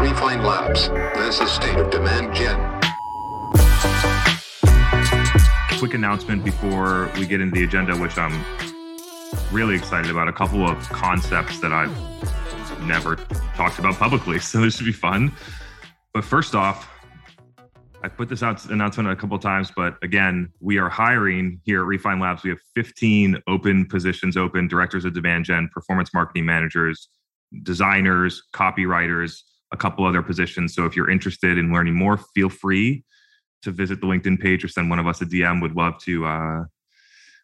Refine Labs, this is State of Demand Gen. Quick announcement before we get into the agenda, which I'm really excited about. A couple of concepts that I've never talked about publicly, so this should be fun. But first off, I put this out announcement a couple times, but again, we are hiring here at Refine Labs. We have 15 open positions open, directors of demand gen, performance marketing managers, designers, copywriters, a couple other positions. So if you're interested in learning more, feel free to visit the LinkedIn page or send one of us a DM. Would love to uh,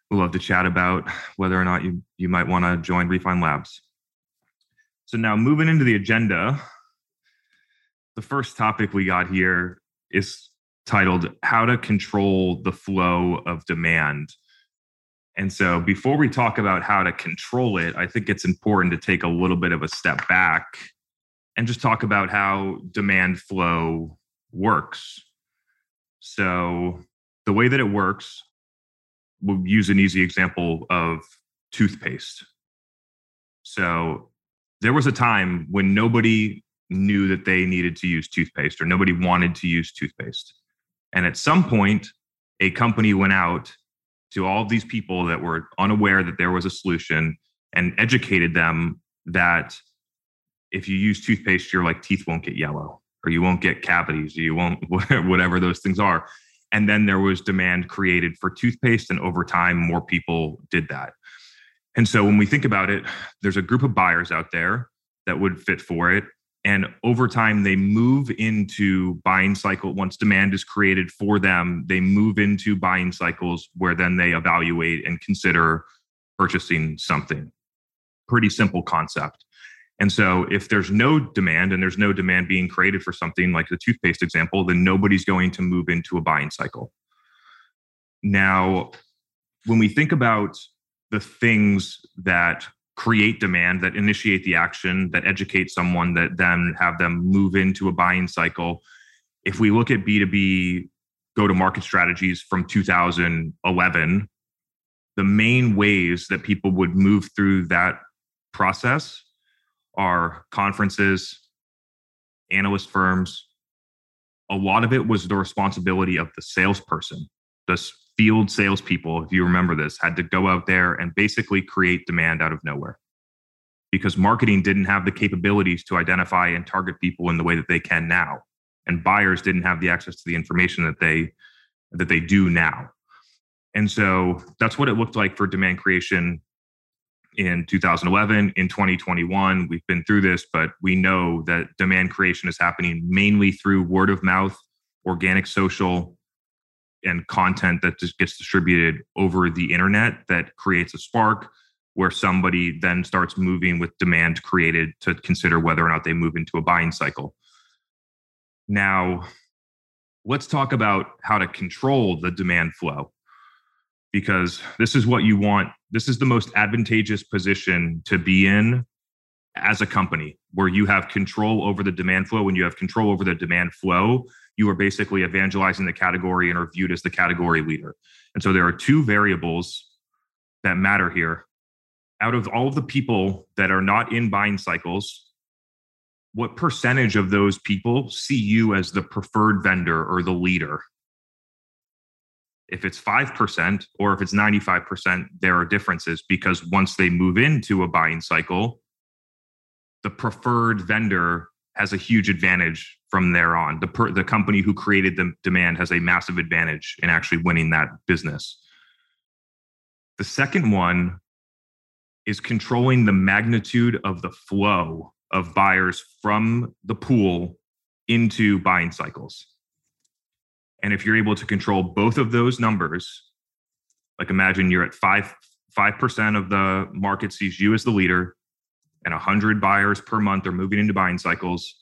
would love to chat about whether or not you you might want to join Refine Labs. So now moving into the agenda, the first topic we got here is titled "How to Control the Flow of Demand." And so, before we talk about how to control it, I think it's important to take a little bit of a step back and just talk about how demand flow works. So, the way that it works, we'll use an easy example of toothpaste. So, there was a time when nobody knew that they needed to use toothpaste or nobody wanted to use toothpaste. And at some point, a company went out to all of these people that were unaware that there was a solution and educated them that if you use toothpaste, your like teeth won't get yellow or you won't get cavities, or you won't whatever those things are. And then there was demand created for toothpaste, and over time, more people did that. And so when we think about it, there's a group of buyers out there that would fit for it. And over time, they move into buying cycle. Once demand is created for them, they move into buying cycles where then they evaluate and consider purchasing something. Pretty simple concept. And so, if there's no demand and there's no demand being created for something like the toothpaste example, then nobody's going to move into a buying cycle. Now, when we think about the things that create demand, that initiate the action, that educate someone, that then have them move into a buying cycle, if we look at B2B go to market strategies from 2011, the main ways that people would move through that process are conferences, analyst firms. A lot of it was the responsibility of the salesperson. The field salespeople, if you remember this, had to go out there and basically create demand out of nowhere because marketing didn't have the capabilities to identify and target people in the way that they can now and buyers didn't have the access to the information that they that they do now and so that's what it looked like for demand creation in 2011 in 2021 we've been through this but we know that demand creation is happening mainly through word of mouth organic social and content that just gets distributed over the internet that creates a spark where somebody then starts moving with demand created to consider whether or not they move into a buying cycle. Now let's talk about how to control the demand flow because this is what you want. This is the most advantageous position to be in as a company where you have control over the demand flow. When you have control over the demand flow, you are basically evangelizing the category and are viewed as the category leader. And so there are two variables that matter here. Out of all of the people that are not in buying cycles, what percentage of those people see you as the preferred vendor or the leader? If it's 5% or if it's 95%, there are differences because once they move into a buying cycle, the preferred vendor has a huge advantage from there on. The, per, the company who created the demand has a massive advantage in actually winning that business. The second one is controlling the magnitude of the flow of buyers from the pool into buying cycles. And if you're able to control both of those numbers, like imagine you're at five five percent of the market sees you as the leader, and hundred buyers per month are moving into buying cycles.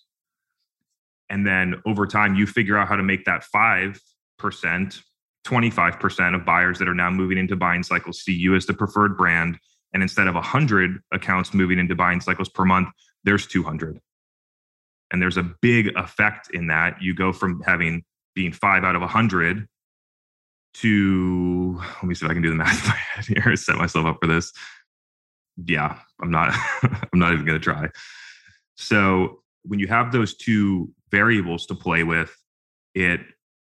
And then over time, you figure out how to make that five percent, 25% of buyers that are now moving into buying cycles see you as the preferred brand. And instead of 100 accounts moving into buying cycles per month, there's 200. And there's a big effect in that. You go from having being five out of a 100 to, let me see if I can do the math in my head here, set myself up for this. Yeah, I'm not, I'm not even going to try. So when you have those two variables to play with, it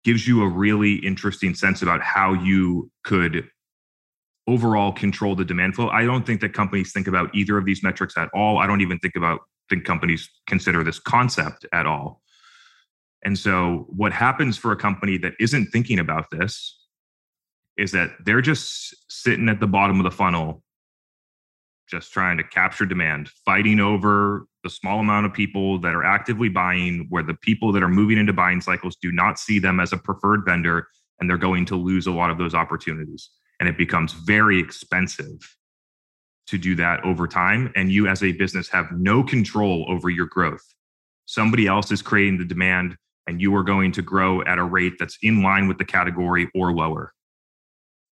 gives you a really interesting sense about how you could overall control the demand flow. I don't think that companies think about either of these metrics at all. I don't even think about think companies consider this concept at all. And so what happens for a company that isn't thinking about this is that they're just sitting at the bottom of the funnel just trying to capture demand, fighting over the small amount of people that are actively buying, where the people that are moving into buying cycles do not see them as a preferred vendor, and they're going to lose a lot of those opportunities. And it becomes very expensive to do that over time. And you, as a business, have no control over your growth. Somebody else is creating the demand, and you are going to grow at a rate that's in line with the category or lower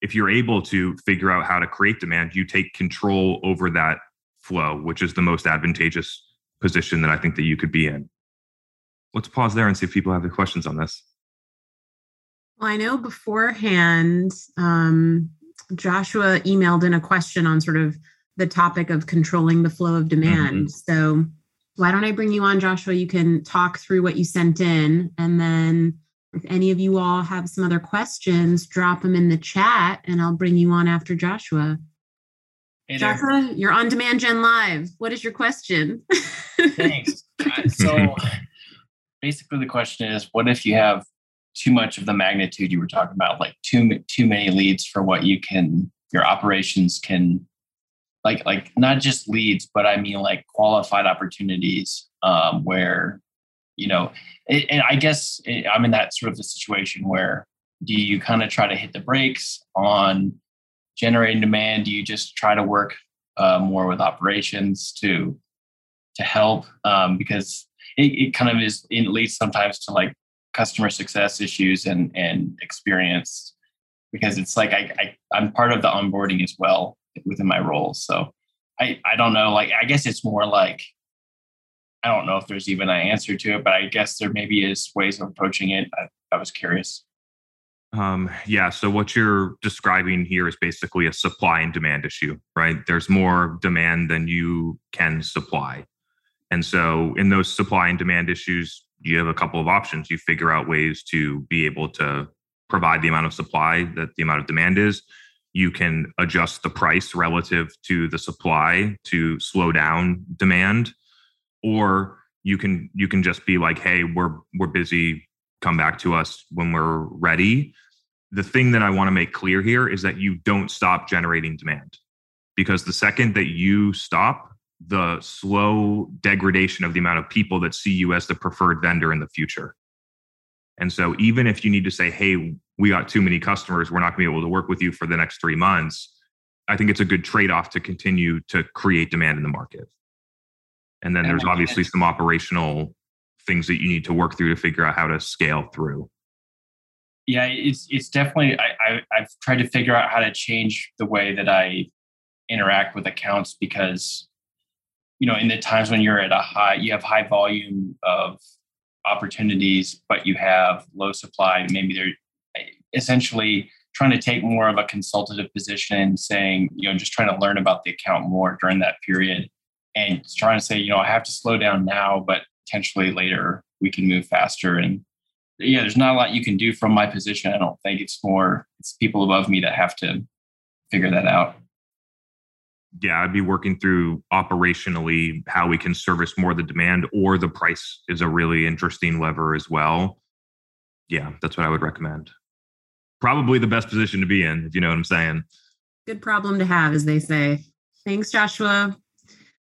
if you're able to figure out how to create demand, you take control over that flow, which is the most advantageous position that I think that you could be in. Let's pause there and see if people have any questions on this. Well, I know beforehand, um, Joshua emailed in a question on sort of the topic of controlling the flow of demand. Mm-hmm. So, why don't I bring you on, Joshua? You can talk through what you sent in, and then if any of you all have some other questions, drop them in the chat and I'll bring you on after Joshua. Hey Joshua, you're on Demand Gen Live. What is your question? Thanks. Uh, so basically the question is what if you have too much of the magnitude you were talking about, like too too many leads for what you can your operations can like like not just leads, but I mean like qualified opportunities um, where you know, and I guess I'm in that sort of a situation where do you kind of try to hit the brakes on generating demand? Do you just try to work uh, more with operations to to help? Um, because it, it kind of is it leads sometimes to like customer success issues and and experience because it's like I, I I'm part of the onboarding as well within my role. So I I don't know like I guess it's more like I don't know if there's even an answer to it, but I guess there maybe is ways of approaching it. I, I was curious. Um, yeah. So what you're describing here is basically a supply and demand issue, right? There's more demand than you can supply. And so in those supply and demand issues, you have a couple of options. You figure out ways to be able to provide the amount of supply that the amount of demand is. You can adjust the price relative to the supply to slow down demand or you can you can just be like hey we're we're busy. Come back to us when we're ready. The thing that i want to make clear here is that you don't stop generating demand because the second that you stop the slow degradation of the amount of people that see you as the preferred vendor in the future. And so even if you need to say hey we got too many customers we're not going to be able to work with you for the next 3 months i think it's a good trade-off to continue to create demand in the market and then there's obviously some operational things that you need to work through to figure out how to scale through. Yeah, it's it's definitely I, I I've tried to figure out how to change the way that I interact with accounts because you know in the times when you're at a high you have high volume of opportunities but you have low supply maybe they're essentially trying to take more of a consultative position saying you know just trying to learn about the account more during that period and trying to say, you know, I have to slow down now, but potentially later we can move faster. And yeah, there's not a lot you can do from my position. I don't think it's more, it's people above me that have to figure that out. Yeah, I'd be working through operationally how we can service more the demand, or the price is a really interesting lever as well. Yeah, that's what I would recommend. Probably the best position to be in, if you know what I'm saying. Good problem to have, as they say. Thanks, Joshua.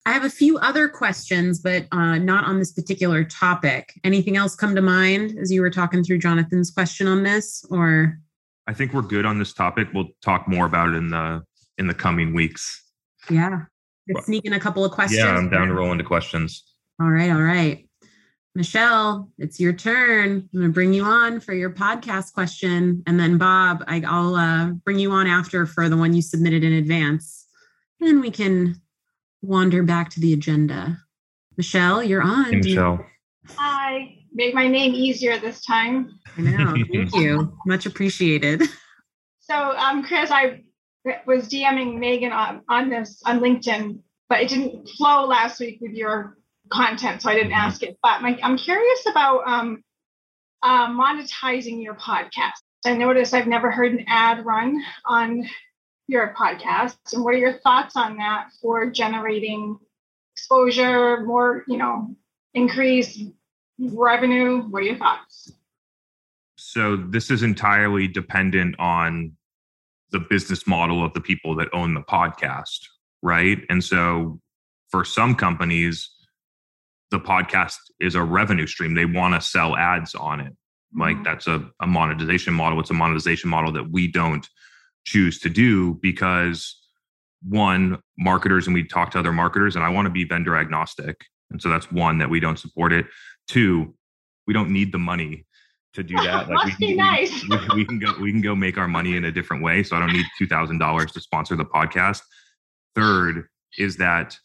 I have a few other questions, but uh, not on this particular topic. Anything else come to mind as you were talking through Jonathan's question on this, or? I think we're good on this topic. We'll talk more about it in the in the coming weeks. Yeah, Let's sneak in a couple of questions. Yeah, I'm down to roll into questions. All right, all right. Michelle, it's your turn. I'm going to bring you on for your podcast question, and then Bob, I, will uh, bring you on after for the one you submitted in advance, and then we can wander back to the agenda. Michelle, you're on. Hey, Michelle. Hi. Make my name easier this time. I know. Thank you. Much appreciated. So, um, Chris, I was DMing Megan on, on this on LinkedIn, but it didn't flow last week with your content, so I didn't ask it. But my, I'm curious about um, uh, monetizing your podcast. I noticed I've never heard an ad run on your podcast. And what are your thoughts on that for generating exposure, more, you know, increase revenue? What are your thoughts? So this is entirely dependent on the business model of the people that own the podcast, right? And so for some companies, the podcast is a revenue stream. They want to sell ads on it. Like Mhm. that's a, a monetization model. It's a monetization model that we don't choose to do because one, marketers, and we talk to other marketers, and I want to be vendor agnostic. And so that's one that we don't support it. Two, we don't need the money to do that. Must we, be nice. we, we can go we can go make our money in a different way. So I don't need two thousand dollars to sponsor the podcast. Third is that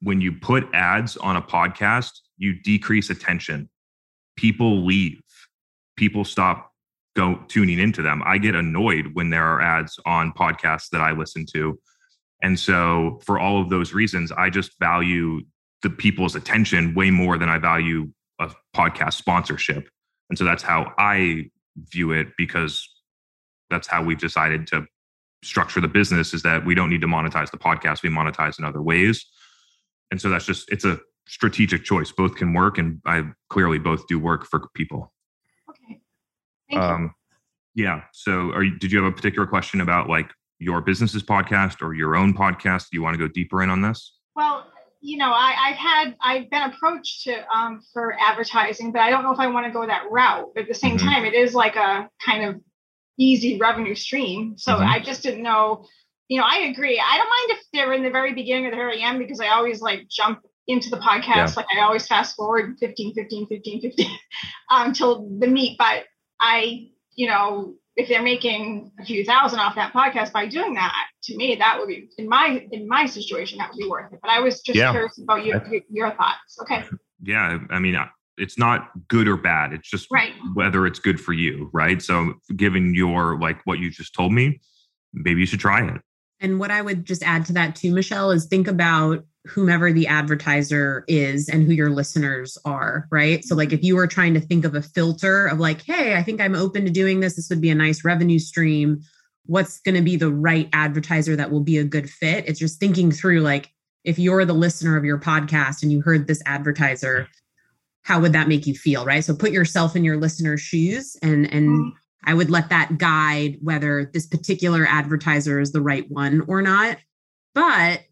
when you put ads on a podcast, you decrease attention. People leave. People stop go tuning into them. I get annoyed when there are ads on podcasts that I listen to. And so for all of those reasons, I just value the people's attention way more than I value a podcast sponsorship. And so that's how I view it because that's how we've decided to structure the business is that we don't need to monetize the podcast we monetize in other ways and so that's just it's a strategic choice both can work and i clearly both do work for people Okay. Thank you. um yeah so are you did you have a particular question about like your business's podcast or your own podcast do you want to go deeper in on this Well, you know, I, I've had I've been approached to um, for advertising, but I don't know if I want to go that route. But at the same Mhm. time, it is like a kind of easy revenue stream. So Mhm. I just didn't know. You know, I agree. I don't mind if they're in the very beginning or the very end because I always like jump into the podcast. Like I always fast forward 15, 15, 15, 15 until the meat. But I, you know, if they're making a few thousand off that podcast by doing that, to me, that would be in my in my situation, that would be worth it. But I was just Yeah. curious about your your, your thoughts. Okay, yeah i mean uh, it's not good or bad it's just right. whether it's good for you right so given your like what you just told me maybe you should try it And what I would just add to that too, Michelle, is think about whomever the advertiser is and who your listeners are, right? So, like, if you were trying to think of a filter of like, hey, I think I'm open to doing this, this would be a nice revenue stream. What's going to be the right advertiser that will be a good fit? It's just thinking through, like, if you're the listener of your podcast and you heard this advertiser, how would that make you feel, right? So, put yourself in your listener's shoes and and Mhm. I would let that guide whether this particular advertiser is the right one or not. But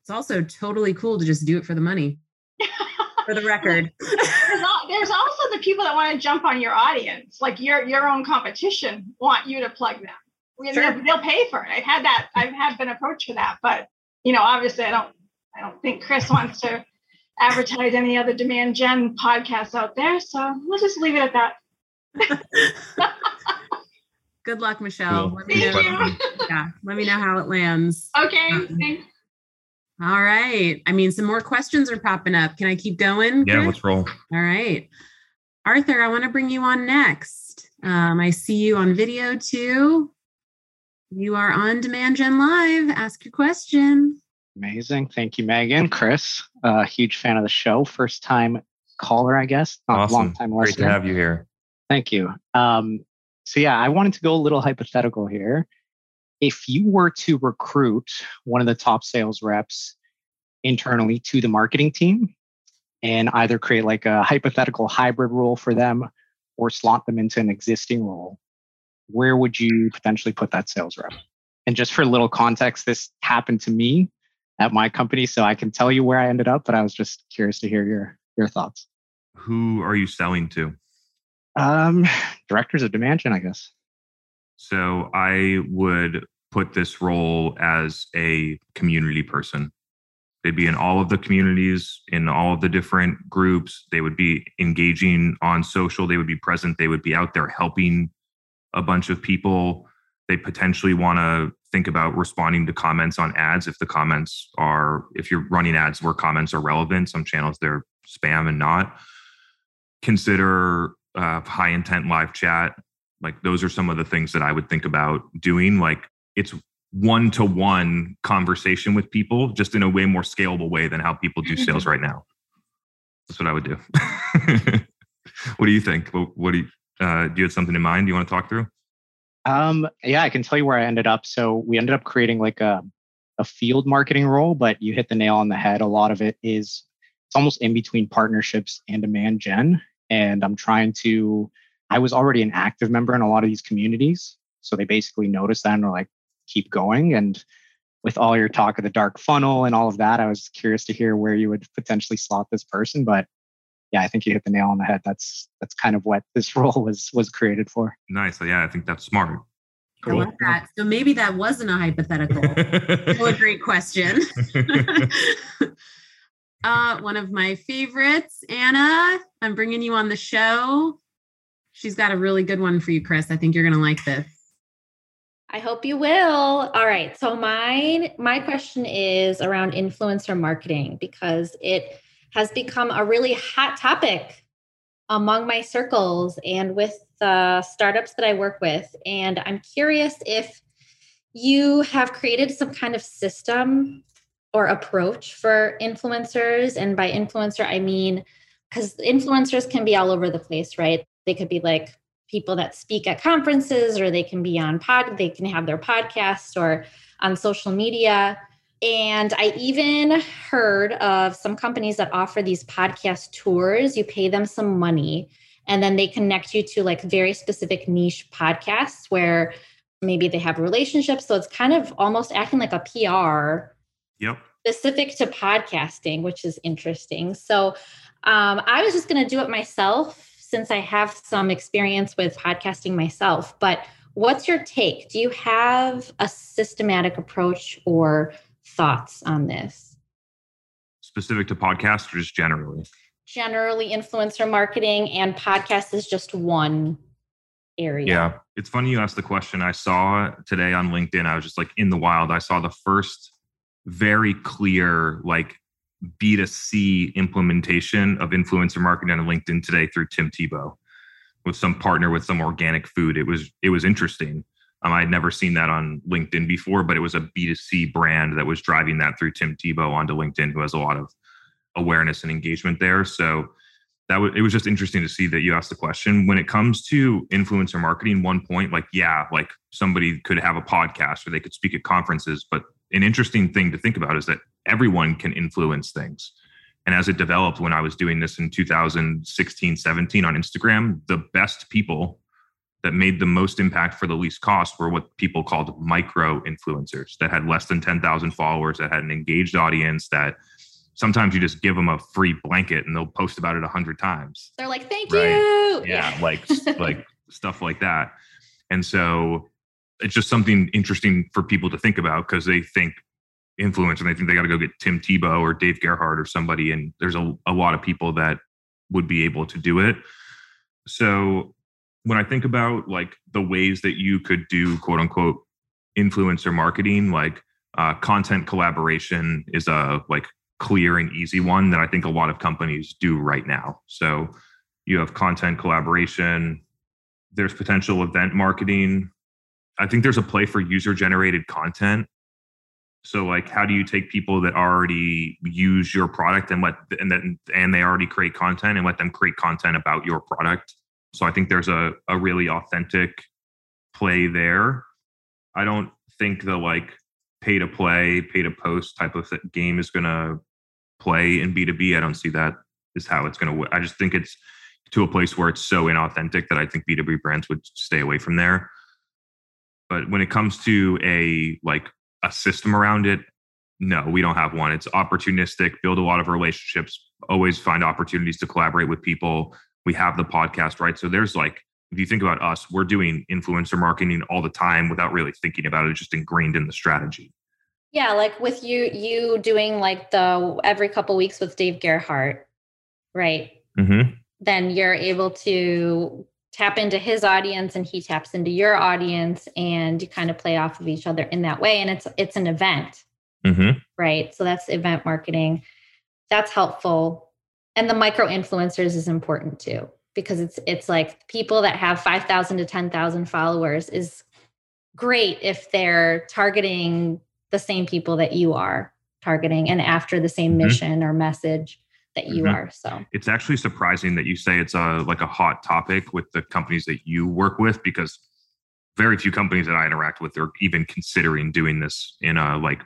it's also totally cool to just do it for the money, for the record. there's, also the people that want to jump on your audience, like your your own competition, want you to plug them. Sure. they'll, they'll pay for it. I've had that. I've had been approached for that, but you know, obviously, I don't. I don't think Chris wants to advertise any other demand gen podcasts out there. So we'll just leave it at that. Good luck, Michelle. Cool. Let me Thank know. you. Yeah, let me know how it lands. Okay. Um. All right. I mean, some more questions are popping up. Can I keep going? yeah Chris? let's roll All right. Arthur, I want to bring you on next. Um, I see you on video too. You are on Demand Gen Live. Ask your question. Amazing. Thank you, Megan. Chris, uh, huge fan of the show. First time caller, I guess. Not Awesome. long time listener. Great to have you here. Thank you. Um, so, yeah, I wanted to go a little hypothetical here. If you were to recruit one of the top sales reps internally to the marketing team and either create like a hypothetical hybrid role for them or slot them into an existing role, where would you potentially put that sales rep? And just for a little context, this happened to me at my company, so I can tell you where I ended up, but I was just curious to hear your your thoughts. who are you selling to Um, directors of gen, I guess. so i would put this role as a community person. They'd be in all of the communities in all of the different groups. They would be engaging on social. They would be present. They would be out there helping a bunch of people. They potentially want to think about responding to comments on ads if the comments are if you're running ads where comments are relevant some channels they're spam and not. Consider uh, high intent live chat like those are some of the things that i would think about doing like it's one to one conversation with people just in a way more scalable way than how people do sales right now That's what I would do. what do you think? What, what do you, uh, do you have something in mind you want to talk through? Um, yeah, I can tell you where I ended up. So we ended up creating like a, a field marketing role, but you hit the nail on the head. A lot of it is it's almost in between partnerships and demand gen. And I'm trying to, I was already an active member in a lot of these communities. So they basically noticed that and were like, keep going. And with all your talk of the dark funnel and all of that, I was curious to hear where you would potentially slot this person. But yeah, I think you hit the nail on the head. That's that's kind of what this role was was created for. Nice. Yeah, I think that's smart. Cool. I love that. So maybe that wasn't a hypothetical. Still a great question. uh, one of my favorites, Anna. I'm bringing you on the show. She's got a really good one for you, Chris. I think you're going to like this. I hope you will. All right. So mine my question is around influencer marketing because it has become a really hot topic among my circles and with the startups that I work with. And I'm curious if you have created some kind of system or approach for influencers. And by influencer, I mean, because influencers can be all over the place, right? They could be like people that speak at conferences or they can be on pod they can have their podcast or on social media and i even heard of some companies that offer these podcast tours you pay them some money and then they connect you to like very specific niche podcasts where maybe they have relationships so it's kind of almost acting like a pr yep specific to podcasting which is interesting so um, i was just going to do it myself since I have some experience with podcasting myself, but what's your take? Do you have a systematic approach or thoughts on this? Specific to podcasts or just generally? Generally, influencer marketing and podcast is just one area. Yeah. It's funny you asked the question. I saw today on LinkedIn, I was just like in the wild, I saw the first very clear, like B2C implementation of influencer marketing on LinkedIn today through Tim Tebow with some partner with some organic food. It was it was interesting. Um, I had never seen that on LinkedIn before, but it was a B2C brand that was driving that through Tim Tebow onto LinkedIn, who has a lot of awareness and engagement there. So that was it was just interesting to see that you asked the question. When it comes to influencer marketing, one point, like, yeah, like somebody could have a podcast or they could speak at conferences, but an interesting thing to think about is that everyone can influence things. And as it developed, when I was doing this in 2016, 17 on Instagram, the best people that made the most impact for the least cost were what people called micro influencers that had less than 10,000 followers, that had an engaged audience, that sometimes you just give them a free blanket and they'll post about it a hundred times. They're like, thank right? you. Yeah, like like stuff like that. And so it's just something interesting for people to think about because they think influence and they think they got to go get Tim Tebow or Dave Gerhardt or somebody. And there's a, a lot of people that would be able to do it. So when I think about like the ways that you could do quote unquote influencer marketing, like uh, content collaboration is a like clear and easy one that I think a lot of companies do right now. So you have content collaboration, there's potential event marketing. I think there's a play for user generated content so like how do you take people that already use your product and let and then and they already create content and let them create content about your product? So I think there's a, a really authentic play there. I don't think the like pay to play, pay to post type of game is going to play in B2B. I don't see that is how it's going to I just think it's to a place where it's so inauthentic that I think B2B brands would stay away from there. But when it comes to a like a system around it no we don't have one. It's opportunistic build a lot of relationships always find opportunities to collaborate with people. We have the podcast right? So there's like if you think about us we're doing influencer marketing all the time without really thinking about it it's just ingrained in the strategy. Yeah like with you you doing like the every couple weeks with dave gerhardt right? Mm-hmm. then you're able to tap into his audience and he taps into your audience and you kind of play off of each other in that way. And it's it's an event mm-hmm. right? So that's event marketing. That's helpful. And the micro influencers is important too because it's it's like people that have 5000 to 10000 followers is great if they're targeting the same people that you are targeting and after the same mm-hmm. mission or message that you Mhm. are. So It's actually surprising that you say it's a like a hot topic with the companies that you work with because very few companies that I interact with are even considering doing this in a like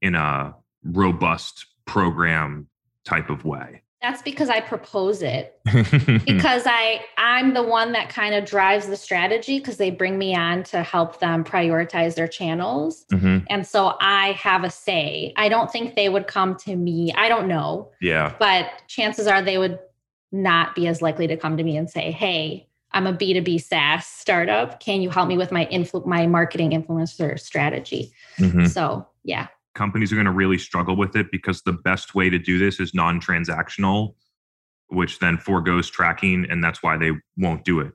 in a robust program type of way. That's because I propose it. because I I'm the one that kind of drives the strategy because they bring me on to help them prioritize their channels. Mhm. And so I have a say. I don't think they would come to me. I don't know, Yeah. but chances are they would not be as likely to come to me and say, "Hey, I'm a B2B SaaS startup. Can you help me with my influ- my marketing influencer strategy?" Mhm. So, yeah. Companies are going to really struggle with it because the best way to do this is non-transactional which then foregoes tracking and that's why they won't do it.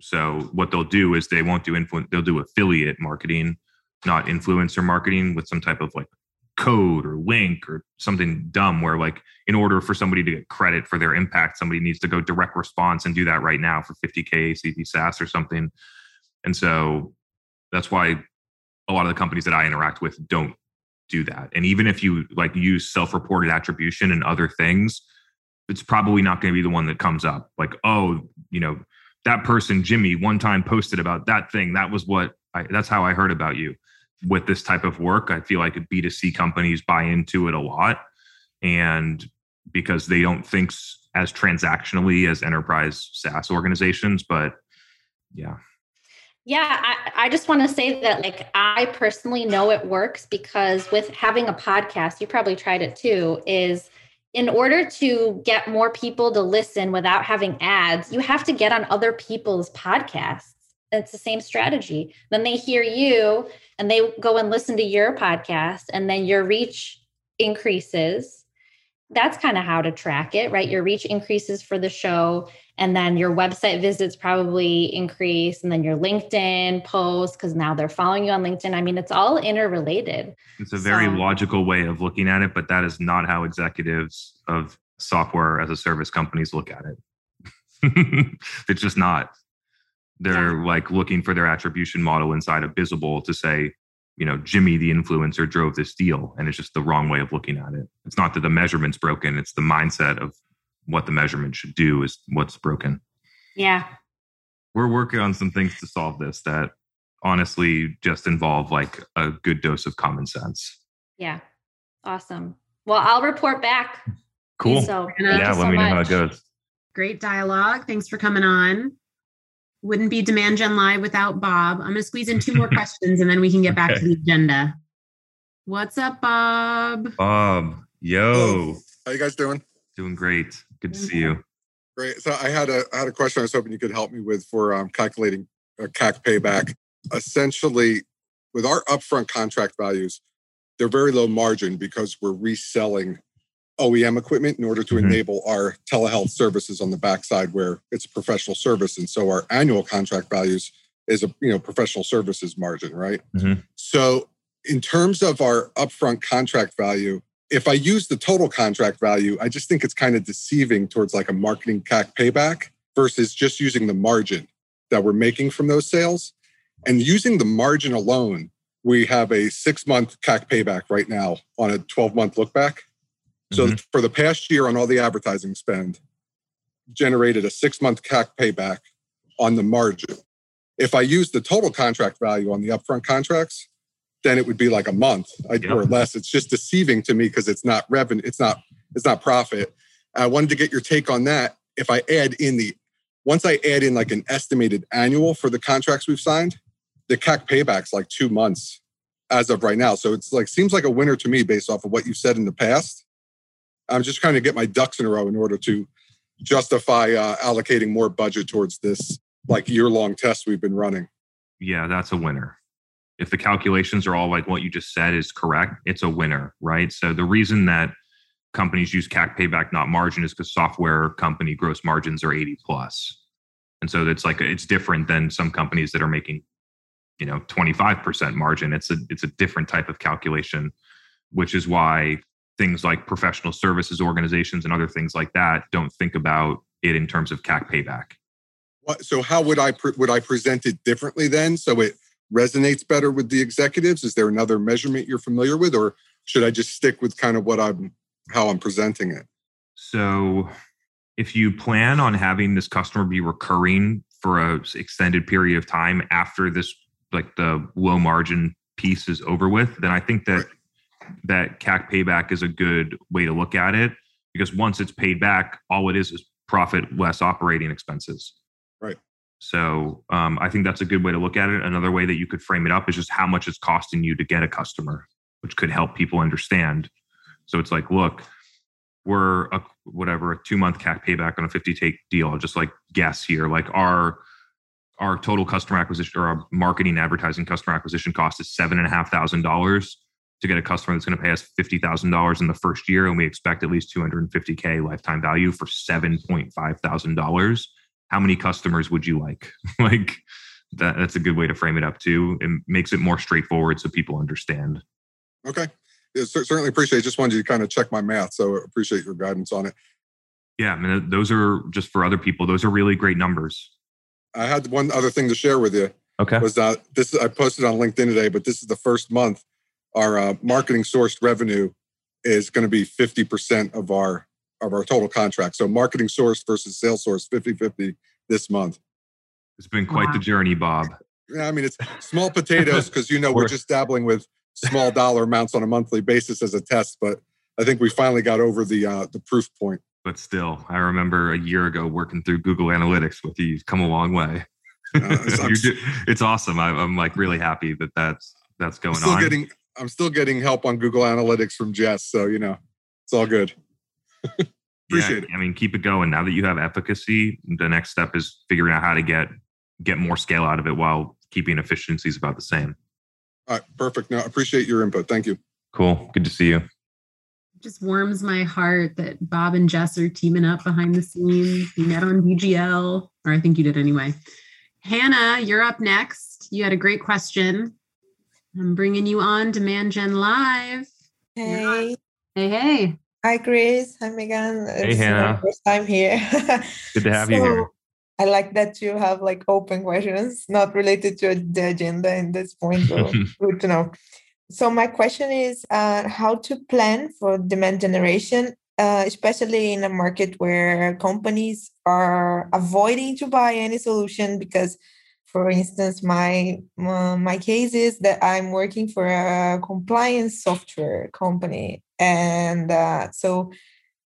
So what they'll do is they won't do influence they'll do affiliate marketing not influencer marketing with some type of like code or link or something dumb where like in order for somebody to get credit for their impact somebody needs to go direct response and do that right now for 50k ACV SaaS or something. And so that's why a lot of the companies that I interact with don't do that. And even if you like use self-reported attribution and other things, it's probably not going to be the one that comes up. Like, oh, you know, that person Jimmy one time posted about that thing. That was what I that's how I heard about you. With this type of work, I feel like B2C companies buy into it a lot. And because they don't think as transactionally as enterprise SaaS organizations, but yeah. Yeah, I, I just want to say that, like, I personally know it works because with having a podcast, you probably tried it too, is in order to get more people to listen without having ads, you have to get on other people's podcasts. It's the same strategy. Then they hear you and they go and listen to your podcast, and then your reach increases. That's kind of how to track it, right? Your reach increases for the show and then your website visits probably increase and then your linkedin posts because now they're following you on linkedin i mean it's all interrelated It's a very So- logical way of looking at it, but that is not how executives of software as a service companies look at it. it's just not. They're like looking for their attribution model inside of Bizible to say, you know, Jimmy, the influencer, drove this deal. And it's just the wrong way of looking at it. It's not that the measurement's broken, it's the mindset of what the measurement should do is what's broken. yeah We're working on some things to solve this that honestly just involve like a good dose of common sense. yeah awesome well i'll report back Cool. so Yeah, thank yeah, you let so me know how it goes. Great dialogue. Thanks for coming on. Wouldn't be Demand Gen Live without Bob. I'm going to squeeze in two more questions and then we can get back to the agenda. What's up, Bob? Bob, yo, Hello. How you guys doing? doing great. Good to see you. Great. So I had a I had a question I was hoping you could help me with for um, calculating uh, CAC payback. Essentially, with our upfront contract values, they're very low margin because we're reselling OEM equipment in order to Mhm. enable our telehealth services on the backside where it's a professional service. And so our annual contract values is a you know professional services margin, right? Mhm. So in terms of our upfront contract value, if I use the total contract value, I just think it's kind of deceiving towards like a marketing CAC payback versus just using the margin that we're making from those sales. And using the margin alone, we have a six month CAC payback right now on a 12 month look back. So mm-hmm. for the past year on all the advertising spend, generated a six month CAC payback on the margin. If I use the total contract value on the upfront contracts, then it would be like a month or less. It's just deceiving to me because it's not revenue, it's not it's not profit. I wanted to get your take on that. If I add in the once I add in like an estimated annual for the contracts we've signed, the CAC payback's like two months as of right now. So it's like seems like a winner to me based off of what you said in the past. I'm just trying to get my ducks in a row in order to justify uh, allocating more budget towards this like year long test we've been running. Yeah, that's a winner. If the calculations are all like what you just said is correct, it's a winner, right? So the reason that companies use CAC payback, not margin, is because software company gross margins are 80 plus. And so it's like it's different than some companies that are making, you know, 25% margin. It's a it's a different type of calculation, which is why things like professional services organizations and other things like that don't think about it in terms of CAC payback. So how would I pre- would I present it differently then so it resonates better with the executives? Is there another measurement you're familiar with, or should I just stick with kind of what I'm how I'm presenting it? So, if you plan on having this customer be recurring for a extended period of time after this, like the low margin piece is over with, then I think that that CAC payback is a good way to look at it because once it's paid back, all it is is profit less operating expenses. Right. So um, I think that's a good way to look at it. Another way that you could frame it up is just how much it's costing you to get a customer, which could help people understand. So it's like, look, we're a whatever a two month CAC payback on a 50 take deal. Just like guess here, like our our total customer acquisition or our marketing advertising customer acquisition cost is seven and a half thousand dollars to get a customer that's going to pay us fifty thousand dollars in the first year, and we expect at least two hundred and fifty k lifetime value for seven point five thousand dollars. How many customers would you like? like that, that's a good way to frame it up too. It makes it more straightforward so people understand. Okay yeah, certainly appreciate it. Just wanted you to kind of check my math. So appreciate your guidance on it. Yeah, I mean, those are just for other people. Those are really great numbers. I had one other thing to share with you. Okay. Was that uh, this? I posted on LinkedIn today, but this is the first month our uh, marketing sourced revenue is going to be 50% of our of our total contract. So marketing source versus sales source 50-50 this month. It's been quite wow. the journey, Bob. Yeah, I mean it's small potatoes because you know we're just dabbling with small dollar amounts on a monthly basis as a test, but I think we finally got over the uh, the proof point. But still, I remember a year ago working through Google Analytics with you. You've come a long way. Uh, it's awesome. I, am like really happy that that's that's going I'm still on. Getting, I'm still getting help on Google Analytics from Jess, so you know it's all good. Appreciate yeah, it. I mean, keep it going. Now that you have efficacy, the next step is figuring out how to get get more scale out of it while keeping efficiencies about the same. All right, perfect. Now, appreciate your input. Thank you. Cool. Good to see you. just warms my heart that Bob and Jess are teaming up behind the scenes. We met on DGL, or I think you did anyway. Hannah, you're up next. You had a great question. I'm bringing you on Demand Gen Live. Hey. Hey, hey. Hi, Chris. Hi, Megan. Hey, it's Hannah. first time here. Good to have so, you here. I like that you have like open questions, not related to the agenda in this point. So good to know. So my question is uh, how to plan for demand generation, uh, especially in a market where companies are avoiding to buy any solution because, for instance, my uh, my case is that I'm working for a compliance software company, and uh, so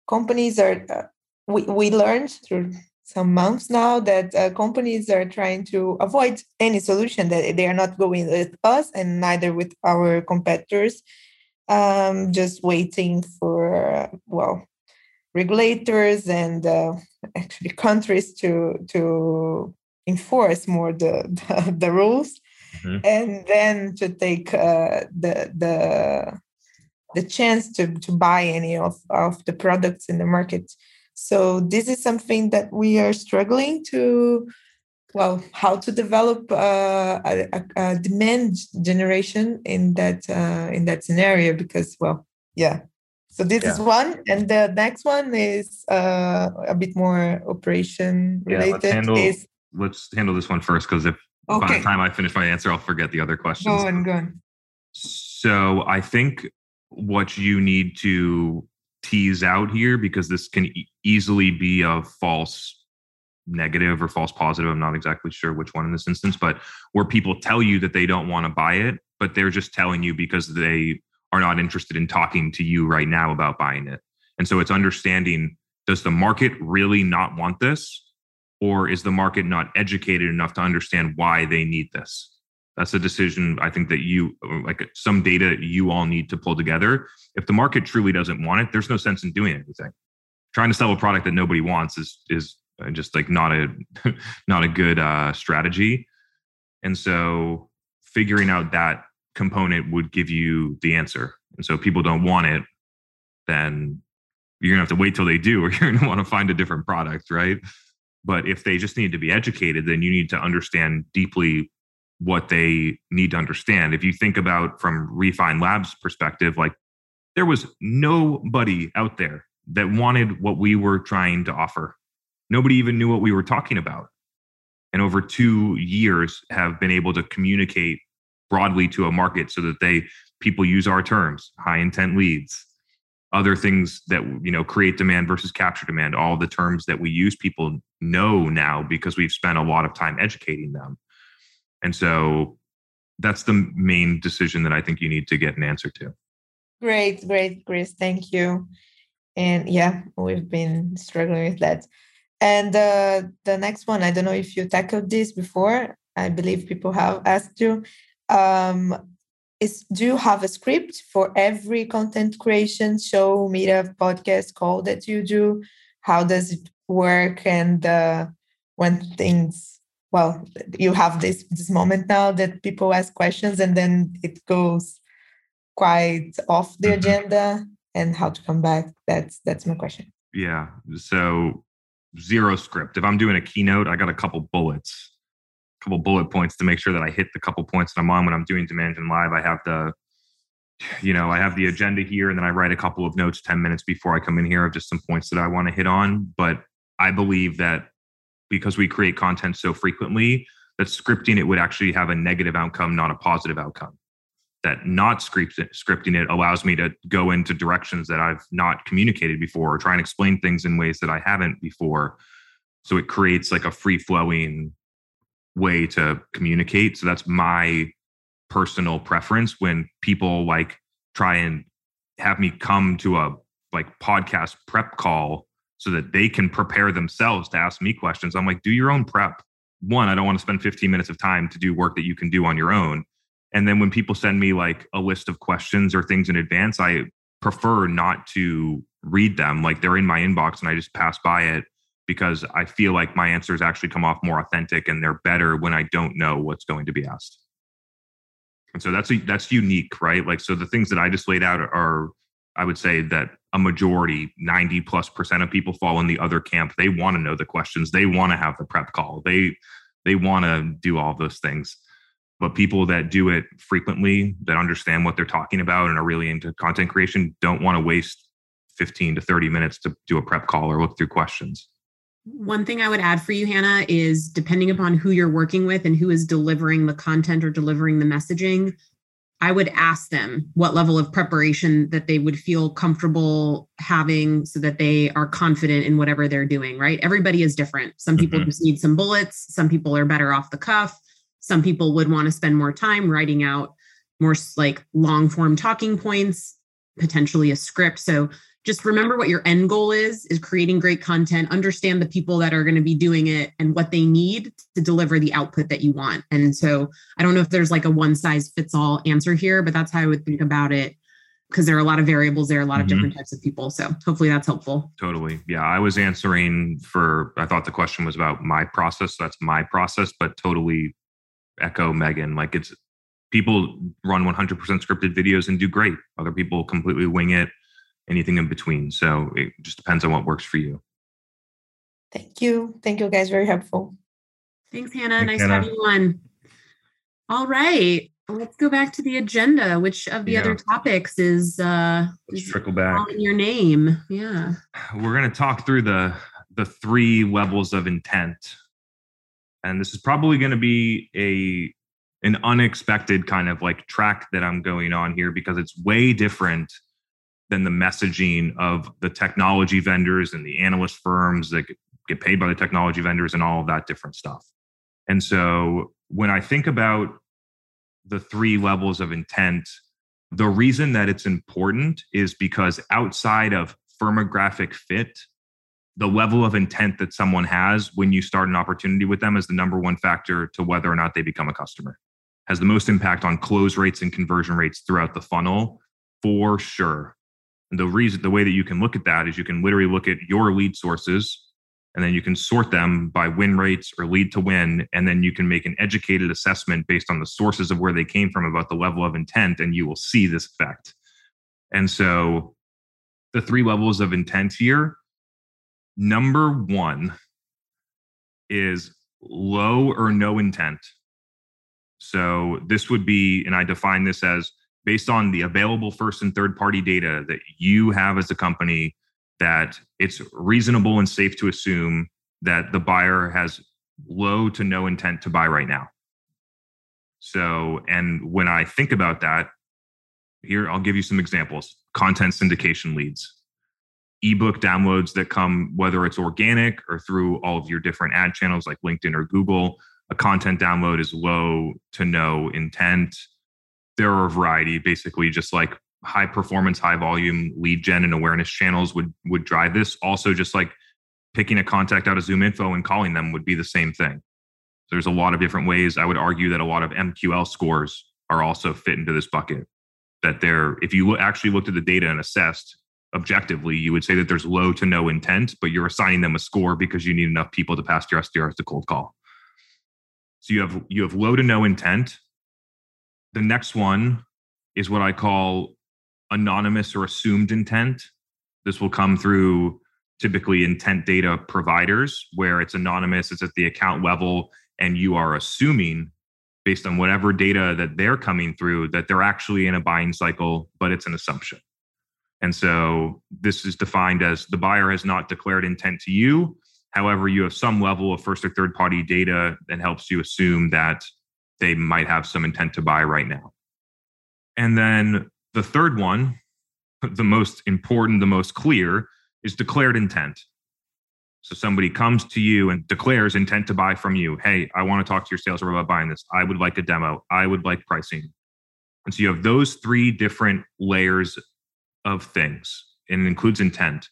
companies are. Uh, we, we learned through some months now that uh, companies are trying to avoid any solution that they are not going with us and neither with our competitors um, just waiting for well regulators and uh, actually countries to to enforce more the the, the rules mm-hmm. and then to take uh, the the the chance to to buy any of, of the products in the market so this is something that we are struggling to, well, how to develop uh, a, a, demand generation in that uh, in that scenario because, well, yeah. So this yeah. is one, and the next one is uh, a bit more operation related. Yeah, let's handle, is, let's handle this one first because if okay. by the time I finish my answer, I'll forget the other questions. Go on, go on. So I think what you need to tease out here because this can e- easily be a false negative or false positive. I'm not exactly sure which one in this instance, but where people tell you that they don't want to buy it, but they're just telling you because they are not interested in talking to you right now about buying it. And so it's understanding does the market really not want this? Or is the market not educated enough to understand why they need this? That's a decision I think that you like some data you all need to pull together. If the market truly doesn't want it, there's no sense in doing anything. Trying to sell a product that nobody wants is is uh, just like not a not a good uh, strategy. And so figuring out that component would give you the answer. And so if people don't want it, then you're gonna have to wait till they do, or you're gonna want to find a different product, right? But if they just need to be educated, then you need to understand deeply what they need to understand. If you think about from Refine Labs perspective, like there was nobody out there that wanted what we were trying to offer. Nobody even knew what we were talking about. And over two years have been able to communicate broadly to a market so that they people use our terms, high intent leads, other things that you know create demand versus capture demand all the terms that we use people know now because we've spent a lot of time educating them. And so that's the main decision that i think you need to get an answer to. Great great chris. Thank you. And yeah we've been struggling with that. And uh, the next one i don't know if you tackled this before. I believe people have asked you. Um, is do you have a script for every content creation show meetup podcast call that you do. How does it work? And uh, when things well you have this this moment now that people ask questions and then it goes quite off the mm-hmm. agenda and how to come back. That's that's my question. Yeah. So zero script. If i'm doing a keynote i got a couple bullets couple bullet points to make sure that I hit the couple points that I'm on when I'm doing Demand Gen Live. I have the, you know, I have the agenda here, and then I write a couple of notes 10 minutes before I come in here of just some points that I want to hit on. But I believe that because we create content so frequently, that scripting it would actually have a negative outcome, not a positive outcome. That not scripting it allows me to go into directions that I've not communicated before, or try and explain things in ways that I haven't before. So it creates like a free flowing way to communicate. So that's my personal preference when people like try and have me come to a like podcast prep call so that they can prepare themselves to ask me questions. I'm like, do your own prep. One, I don't want to spend 15 minutes of time to do work that you can do on your own. And then when people send me like a list of questions or things in advance, I prefer not to read them. Like they're in my inbox and I just pass by it because I feel like my answers actually come off more authentic and they're better when I don't know what's going to be asked. And so that's a, that's unique, right? Like so the things that I just laid out are I would say that a majority, 90 plus percent of people fall in the other camp. They want to know the questions. They want to have the prep call. They they want to do all those things. But people that do it frequently, that understand what they're talking about and are really into content creation, don't want to waste 15 to 30 minutes to do a prep call or look through questions. One thing I would add for you, Hannah, is depending upon who you're working with and who is delivering the content or delivering the messaging, I would ask them what level of preparation that they would feel comfortable having so that they are confident in whatever they're doing, right? Everybody is different. Some people mm-hmm. just need some bullets, some people are better off the cuff, some people would want to spend more time writing out more like long form talking points, potentially a script. So just remember what your end goal is is creating great content understand the people that are going to be doing it and what they need to deliver the output that you want. And so i don't know if there's like a one size fits all answer here but that's how i would think about it because there are a lot of variables there are a lot of mm-hmm. different types of people. So hopefully that's helpful. Totally. Yeah i was answering for i thought the question was about my process. So that's my process but totally echo megan. Like it's people run 100% scripted videos and do great other people completely wing it anything in between. So it just depends on what works for you. Thank you. Thank you, guys. Very helpful. Thanks, Hannah. Thanks, nice Hannah. to have you on. All right. Let's go back to the agenda. Which of the yeah. other topics is uh Let's trickle back in your name? Yeah. We're gonna talk through the the three levels of intent. And this is probably gonna be a an unexpected kind of like track that I'm going on here because it's way different than the messaging of the technology vendors and the analyst firms that get paid by the technology vendors and all of that different stuff. And so when I think about the three levels of intent, the reason that it's important is because outside of firmographic fit, the level of intent that someone has when you start an opportunity with them is the number one factor to whether or not they become a customer. Has the most impact on close rates and conversion rates throughout the funnel for sure. And the reason, the way that you can look at that is you can literally look at your lead sources and then you can sort them by win rates or lead to win. And then you can make an educated assessment based on the sources of where they came from about the level of intent, and you will see this effect. And so the three levels of intent here number one is low or no intent. So this would be, and I define this as based on the available first and third party data that you have as a company that it's reasonable and safe to assume that the buyer has low to no intent to buy right now. So, and when I think about that, here I'll give you some examples. content syndication leads, ebook downloads that come, whether it's organic or through all of your different ad channels like LinkedIn or Google. A content download is low to no intent. There are a variety, basically, just like high performance, high volume lead gen and awareness channels would would drive this. Also, just like picking a contact out of ZoomInfo and calling them would be the same thing. There's a lot of different ways. I would argue that a lot of MQL scores are also fit into this bucket. That they're, if you actually looked at the data and assessed objectively, you would say that there's low to no intent, but you're assigning them a score because you need enough people to pass your SDRs to cold call. So you have you have low to no intent. The next one is what I call anonymous or assumed intent. This will come through typically intent data providers where it's anonymous, it's at the account level, and you are assuming based on whatever data that they're coming through that they're actually in a buying cycle, but it's an assumption. And so this is defined as the buyer has not declared intent to you. However, you have some level of first or third party data that helps you assume that they might have some intent to buy right now. And then the third one, the most important, the most clear, is declared intent. So somebody comes to you and declares intent to buy from you. Hey, I want to talk to your sales rep about buying this. I would like a demo. I would like pricing. And so you have those three different layers of things, and it includes intent.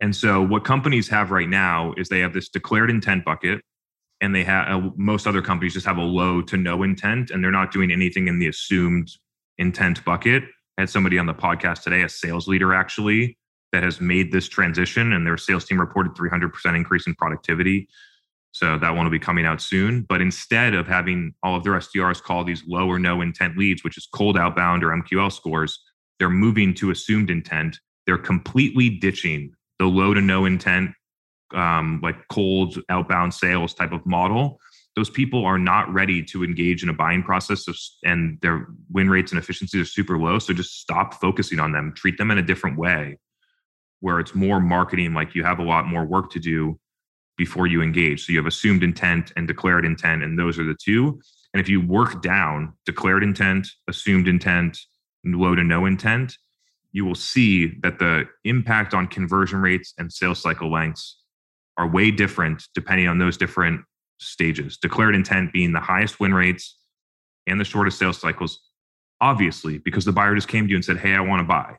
And so what companies have right now is they have this declared intent bucket, and they have uh, most other companies just have a low to no intent, and they're not doing anything in the assumed intent bucket. I had somebody on the podcast today, a sales leader actually, that has made this transition and their sales team reported 300% increase in productivity. So that one will be coming out soon. But instead of having all of their SDRs call these low or no intent leads, which is cold outbound or MQL scores, they're moving to assumed intent. They're completely ditching the low to no intent, um, like cold outbound sales type of model. Those people are not ready to engage in a buying process, of, and their win rates and efficiencies are super low. So just stop focusing on them. Treat them in a different way where it's more marketing, like you have a lot more work to do before you engage. So you have assumed intent and declared intent, and those are the two. And if you work down declared intent, assumed intent, low to no intent, you will see that the impact on conversion rates and sales cycle lengths are way different depending on those different stages. Declared intent being the highest win rates and the shortest sales cycles, obviously, because the buyer just came to you and said, Hey, I want to buy.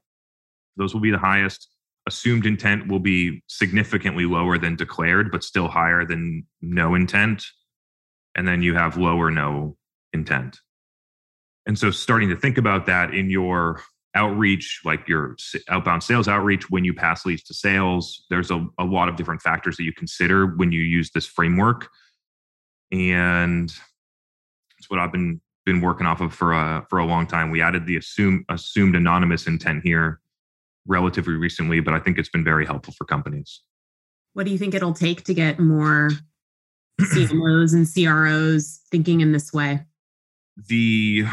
Those will be the highest assumed intent will be significantly lower than declared, but still higher than no intent. And then you have low or no intent. And so starting to think about that in your outreach, like your outbound sales outreach, when you pass leads to sales, there's a, a lot of different factors that you consider when you use this framework. And it's what I've been been working off of for a for a long time. We added the assumed assumed anonymous intent here relatively recently, but I think it's been very helpful for companies. What do you think it'll take to get more CMOs and CROs thinking in this way? The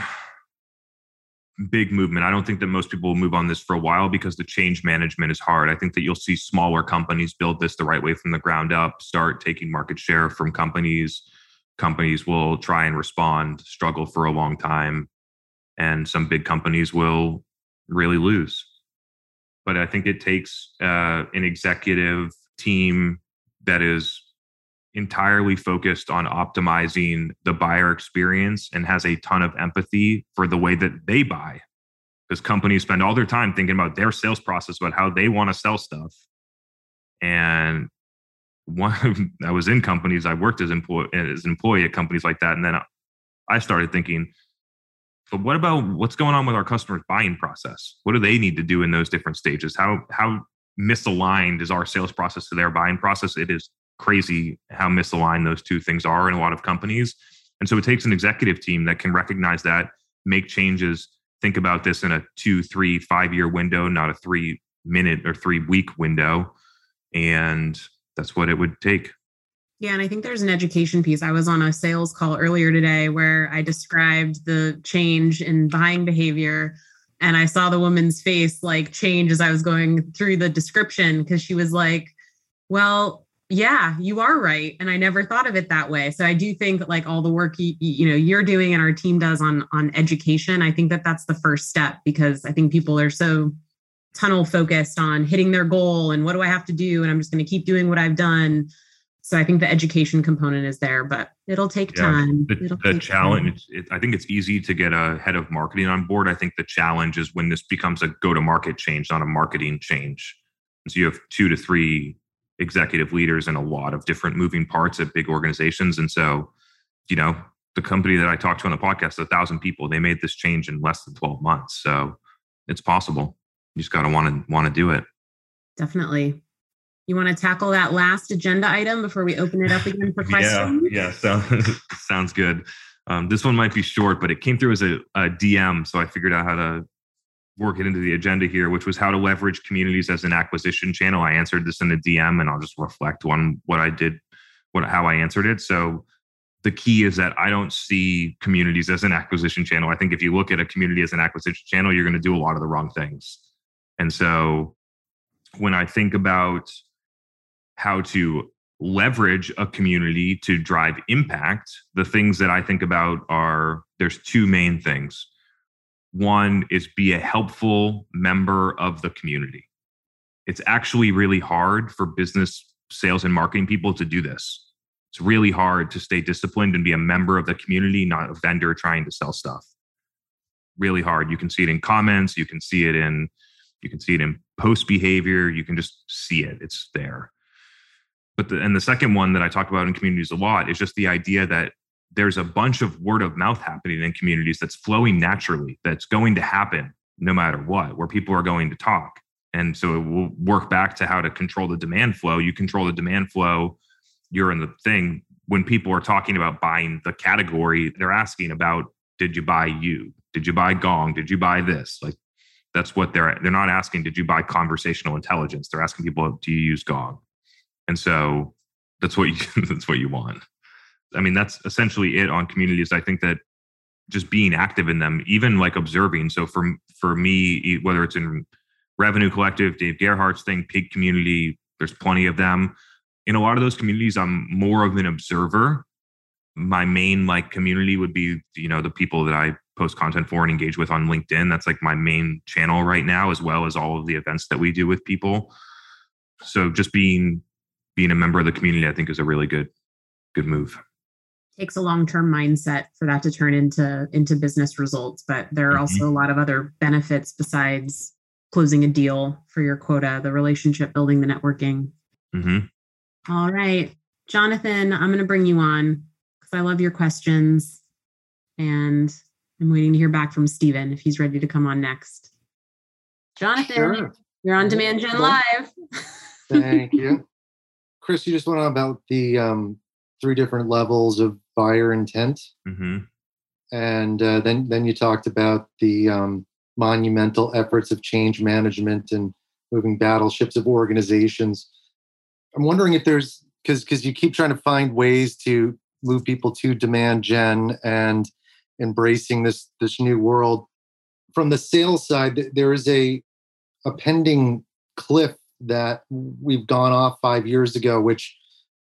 big movement. I don't think that most people will move on this for a while because the change management is hard. I think that you'll see smaller companies build this the right way from the ground up, start taking market share from companies. Companies will try and respond, struggle for a long time, and some big companies will really lose but I think it takes uh, an executive team that is entirely focused on optimizing the buyer experience and has a ton of empathy for the way that they buy. Because companies spend all their time thinking about their sales process, about how they want to sell stuff. And one, I was in companies, I worked as, employee, as an employee at companies like that. And then I started thinking, but what about what's going on with our customers' buying process? What do they need to do in those different stages? How how misaligned is our sales process to their buying process? It is crazy how misaligned those two things are in a lot of companies. And so it takes an executive team that can recognize that, make changes, think about this in a two, three, five year window, not a three minute or three week window. And that's what it would take. Yeah, and I think there's an education piece. I was on a sales call earlier today where I described the change in buying behavior and I saw the woman's face like change as I was going through the description because she was like, "Well, yeah, you are right." And I never thought of it that way. So I do think like all the work you, you know you're doing and our team does on on education, I think that that's the first step because I think people are so tunnel focused on hitting their goal and what do I have to do and I'm just going to keep doing what I've done. So I think the education component is there, but it'll take yeah, time. The, it'll the challenge, it, I think it's easy to get a head of marketing on board. I think the challenge is when this becomes a go to market change, not a marketing change. So you have two to three executive leaders and a lot of different moving parts at big organizations. And so, you know, the company that I talked to on the podcast, a thousand people, they made this change in less than 12 months. So it's possible. You just got to want to want to do it. Definitely. You want to tackle that last agenda item before we open it up again for questions? yeah, yeah, so, sounds good. Um, this one might be short, but it came through as a, a DM, so I figured out how to work it into the agenda here, which was how to leverage communities as an acquisition channel. I answered this in a DM, and I'll just reflect on what I did, what how I answered it. So the key is that I don't see communities as an acquisition channel. I think if you look at a community as an acquisition channel, you're going to do a lot of the wrong things. And so when I think about how to leverage a community to drive impact, the things that I think about are there's two main things. One is be a helpful member of the community. It's actually really hard for business sales and marketing people to do this it's really hard to stay disciplined and be a member of the community, not a vendor trying to sell stuff. Really hard. You can see it in comments, you can see it in you can see it in post behavior, you can just see it. It's there. But the, and the second one that I talk about in communities a lot is just the idea that there's a bunch of word of mouth happening in communities that's flowing naturally, that's going to happen no matter what, where people are going to talk. And so it will work back to how to control the demand flow. You control the demand flow you're in the thing. When people are talking about buying the category they're asking about did you buy you? Did you buy gong? Did you buy this? Like that's what they're they're not asking did you buy conversational intelligence? They're asking people do you use gong? And so that's what you that's what you want i mean that's essentially it on communities. I think that just being active in them even like observing. So for for me whether it's in revenue collective dave gerhardt's thing pig community there's plenty of them. In a lot of those communities i'm more of an observer. My main like community would be you know the people that i post content for and engage with on linkedin. That's like my main channel right now as well as all of the events that we do with people. So just being being a member of the community i think is a really good good move takes a long-term mindset for that to turn into into business results but there are mm-hmm. also a lot of other benefits besides closing a deal for your quota the relationship building the networking mm-hmm. All right. Jonathan, I'm going to bring you on because I love your questions. And I'm waiting to hear back from Stephen if he's ready to come on next. Jonathan, sure. you're on Demand Gen Live. Thank you. Chris, you just went on about the um, three different levels of buyer intent. Mm-hmm. And uh, then, then you talked about the um, monumental efforts of change management and moving battleships of organizations I'm wondering if there's because because you keep trying to find ways to move people to demand gen and embracing this this new world. From the sales side, there is a a pending cliff that we've gone off five years ago, which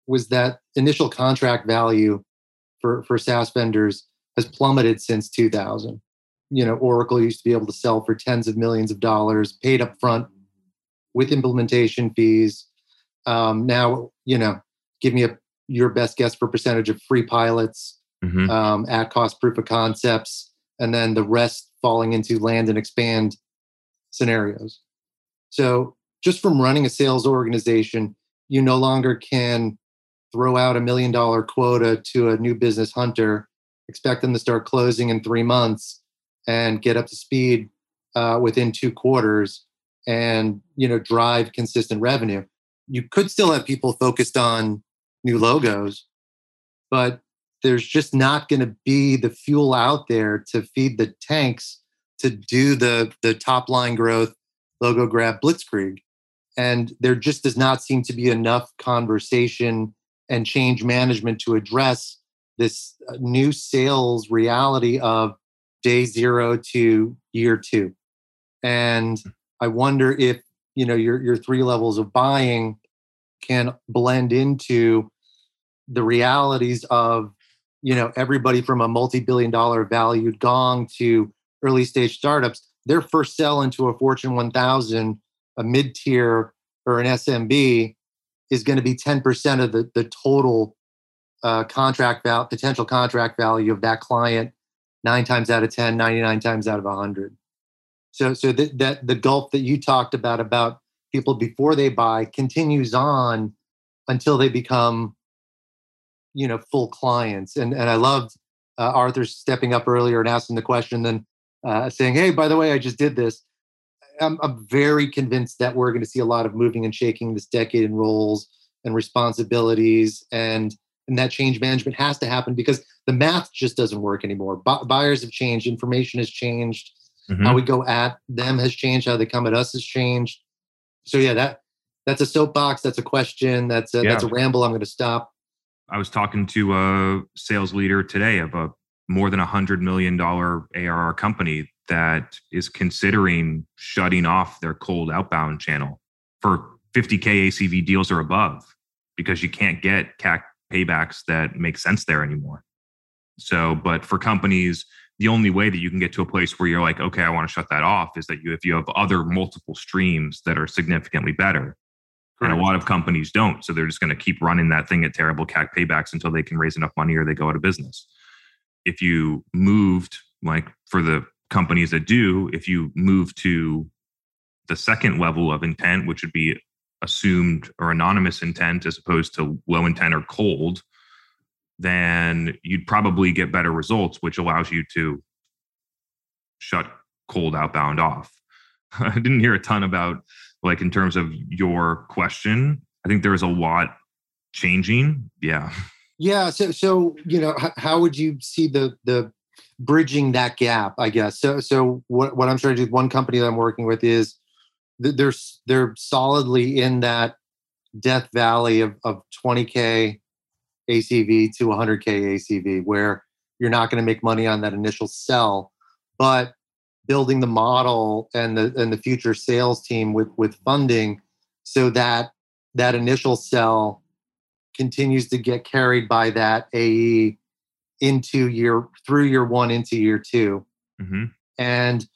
was that initial contract value for for SaaS vendors has plummeted since 2000. You know, Oracle used to be able to sell for tens of millions of dollars, paid up front with implementation fees um, now, you know, give me a your best guess for percentage of free pilots, mm-hmm. um, at cost proof of concepts, and then the rest falling into land and expand scenarios. So, just from running a sales organization, you no longer can throw out a million dollar quota to a new business hunter, expect them to start closing in three months, and get up to speed uh, within two quarters, and you know drive consistent revenue. You could still have people focused on new logos, but there's just not going to be the fuel out there to feed the tanks to do the the top line growth logo grab blitzkrieg. And there just does not seem to be enough conversation and change management to address this uh, new sales reality of day 0 to year 2 and i wonder if you know your your three levels of buying can blend into the realities of you know everybody from a multi-billion dollar valued gong to early stage startups. Their first sell into a Fortune 1000, a mid tier, or an SMB is going to be 10% of the, the total uh, contract value, potential contract value of that client nine times out of 10, 99 times out of 100. So, so that, that the gulf that you talked about, about people before they buy continues on until they become, you know, full clients. And, and I loved uh, Arthur stepping up earlier and asking the question, then uh, saying, Hey, by the way, I just did this. I'm, I'm very convinced that we're going to see a lot of moving and shaking this decade in roles and responsibilities and and that change management has to happen because the math just doesn't work anymore B- buyers have changed information has changed mm-hmm. how we go at them has changed how they come at us has changed so yeah that that's a soapbox that's a question that's a, yeah. that's a ramble i'm going to stop i was talking to a sales leader today of a more than a hundred million dollar arr company that is considering shutting off their cold outbound channel for 50k ACV deals or above because you can't get CAC paybacks that make sense there anymore. So, but for companies, the only way that you can get to a place where you're like, okay, I want to shut that off is that you if you have other multiple streams that are significantly better. Correct. And a lot of companies don't. So they're just going to keep running that thing at terrible CAC paybacks until they can raise enough money or they go out of business. If you moved, like for the companies that do, if you move to the second level of intent, which would be assumed or anonymous intent as opposed to low intent or cold, then you'd probably get better results, which allows you to shut cold outbound off. I didn't hear a ton about like in terms of your question. I think there's a lot changing. Yeah. Yeah. So, so you know, how would you see the the bridging that gap? I guess. So, so what what I'm trying to do. With one company that I'm working with is they're they're solidly in that death valley of, of 20k ACV to 100k ACV, where you're not going to make money on that initial sell, but building the model and the and the future sales team with with funding, so that that initial sell continues to get carried by that AE into year through year one into year 2 mm-hmm. and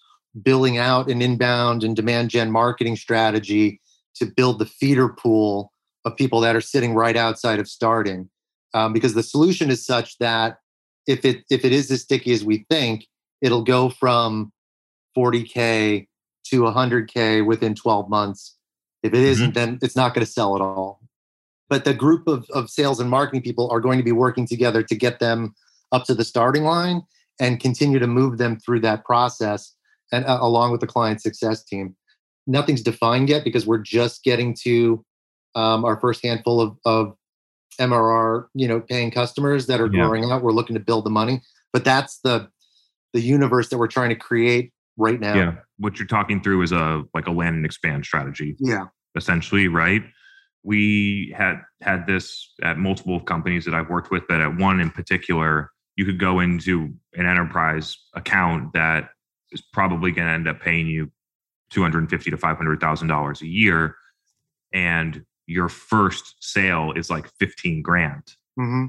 building out an inbound and demand gen marketing strategy to build the feeder pool of people that are sitting right outside of starting um, because the solution is such that if it if it is as sticky as we think it'll go from 40k to 100k within 12 months if it mm-hmm. isn't then it's not going to sell at all but the group of, of sales and marketing people are going to be working together to get them up to the starting line and continue to move them through that process and uh, along with the client success team. Nothing's defined yet because we're just getting to um, our first handful of, of MRR, you know, paying customers that are yeah. growing out. We're looking to build the money, but that's the the universe that we're trying to create right now. Yeah, what you're talking through is a like a land and expand strategy. Yeah, essentially, right? We had had this at multiple companies that I've worked with, but at one in particular, you could go into an enterprise account that is probably going to end up paying you 250 to 500,000 dollars a year and your first sale is like 15 grand. Mm-hmm.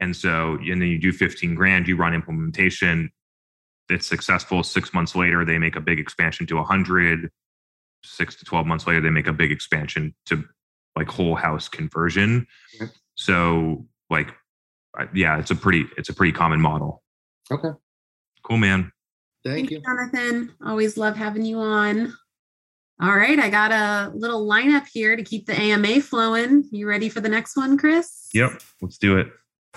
And so, and then you do 15 grand, you run implementation, it's successful. Six months later, they make a big expansion to 100. Six to 12 months later, they make a big expansion to like whole house conversion. So, like, yeah, it's a pretty, it's a pretty common model. Okay. Cool, man. Thank you. Jonathan. Always love having you on. All right, I got a little lineup here to keep the AMA flowing. You ready for the next one, Chris? Yep, let's do it.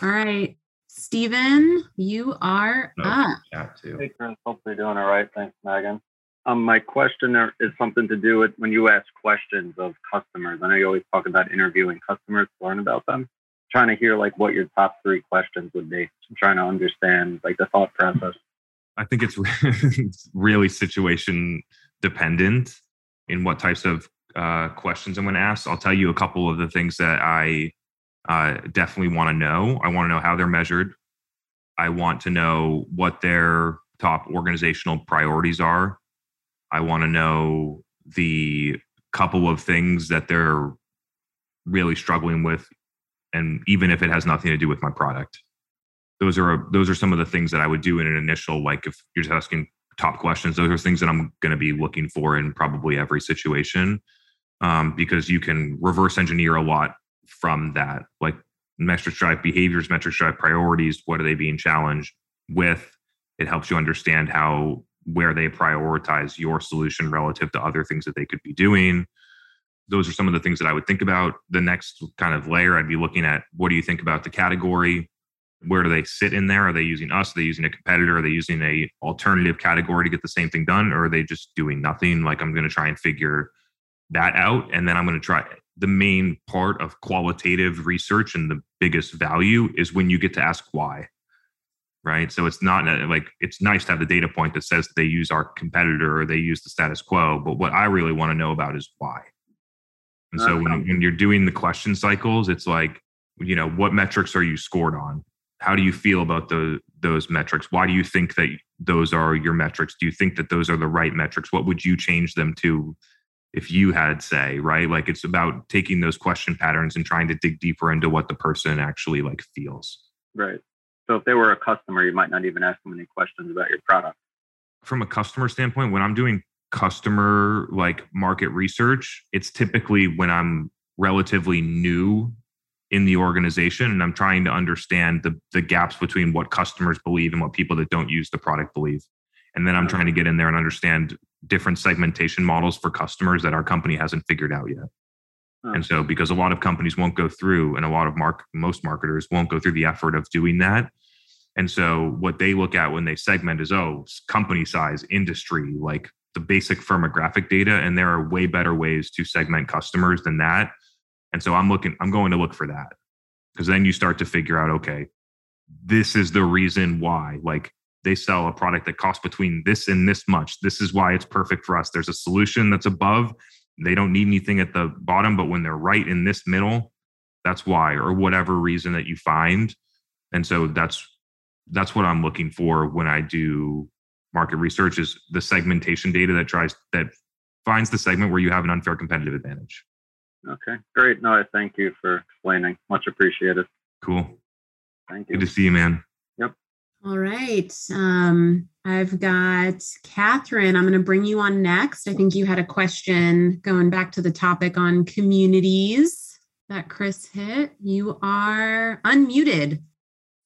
All right, Stephen, you are no, up. Got to. Hey, Chris. Hope you're doing all right. Thanks, Megan. Um, my question is something to do with when you ask questions of customers. I know you always talk about interviewing customers to learn about them. Trying to hear like what your top three questions would be. I'm trying to understand like the thought process. I think it's, it's really situation dependent in what types of uh, questions I'm going to ask. I'll tell you a couple of the things that I uh, definitely want to know. I want to know how they're measured. I want to know what their top organizational priorities are. I want to know the couple of things that they're really struggling with, and even if it has nothing to do with my product those are those are some of the things that I would do in an initial like if you're just asking top questions. Those are things that I'm going to be looking for in probably every situation um, because you can reverse engineer a lot from that. Like metrics drive behaviors, metrics drive priorities. What are they being challenged with? It helps you understand how where they prioritize your solution relative to other things that they could be doing. Those are some of the things that I would think about. The next kind of layer, I'd be looking at what do you think about the category? Where do they sit in there? Are they using us? Are they using a competitor? Are they using a alternative category to get the same thing done? Or are they just doing nothing? Like I'm going to try and figure that out. And then I'm going to try the main part of qualitative research and the biggest value is when you get to ask why right so it's not uh, like it's nice to have the data point that says they use our competitor or they use the status quo but what i really want to know about is why and so when, when you're doing the question cycles it's like you know what metrics are you scored on? How do you feel about the those metrics? Why do you think that those are your metrics? Do you think that those are the right metrics? What would you change them to if you had say right? Like it's about taking those question patterns and trying to dig deeper into what the person actually like feels. Right. So if they were a customer you might not even ask them any questions about your product. From a customer standpoint when i'm doing customer like market research it's typically when i'm relatively new in the organization and i'm trying to understand the, the gaps between what customers believe and what people that don't use the product believe and then i'm trying to get in there and understand different segmentation models for customers that our company hasn't figured out yet. Oh. And so, because a lot of companies won't go through, and a lot of mark most marketers won't go through the effort of doing that. And so, what they look at when they segment is, oh, company size, industry, like the basic firmographic data. And there are way better ways to segment customers than that. And so, I'm looking, I'm going to look for that because then you start to figure out, okay, this is the reason why. Like, they sell a product that costs between this and this much. This is why it's perfect for us. There's a solution that's above. They don't need anything at the bottom, but when they're right in this middle, that's why, or whatever reason that you find. And so that's that's what I'm looking for when I do market research is the segmentation data that tries that finds the segment where you have an unfair competitive advantage. Okay, great. No, I thank you for explaining. Much appreciated. Cool. Thank you. Good to see you, man. Yep. All right. Um, I've got Catherine. I'm going to bring you on next. I think you had a question going back to the topic on communities that Chris hit. You are unmuted.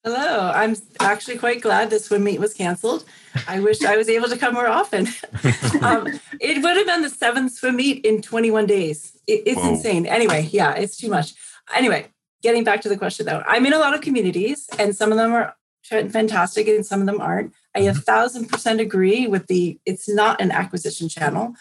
Hello. I'm actually quite glad this swim meet was canceled. I wish I was able to come more often. um, it would have been the seventh swim meet in 21 days. It, it's Whoa. insane. Anyway, yeah, it's too much. Anyway, getting back to the question though, I'm in a lot of communities and some of them are fantastic and some of them aren't. I a mm-hmm. thousand percent agree with the it's not an acquisition channel.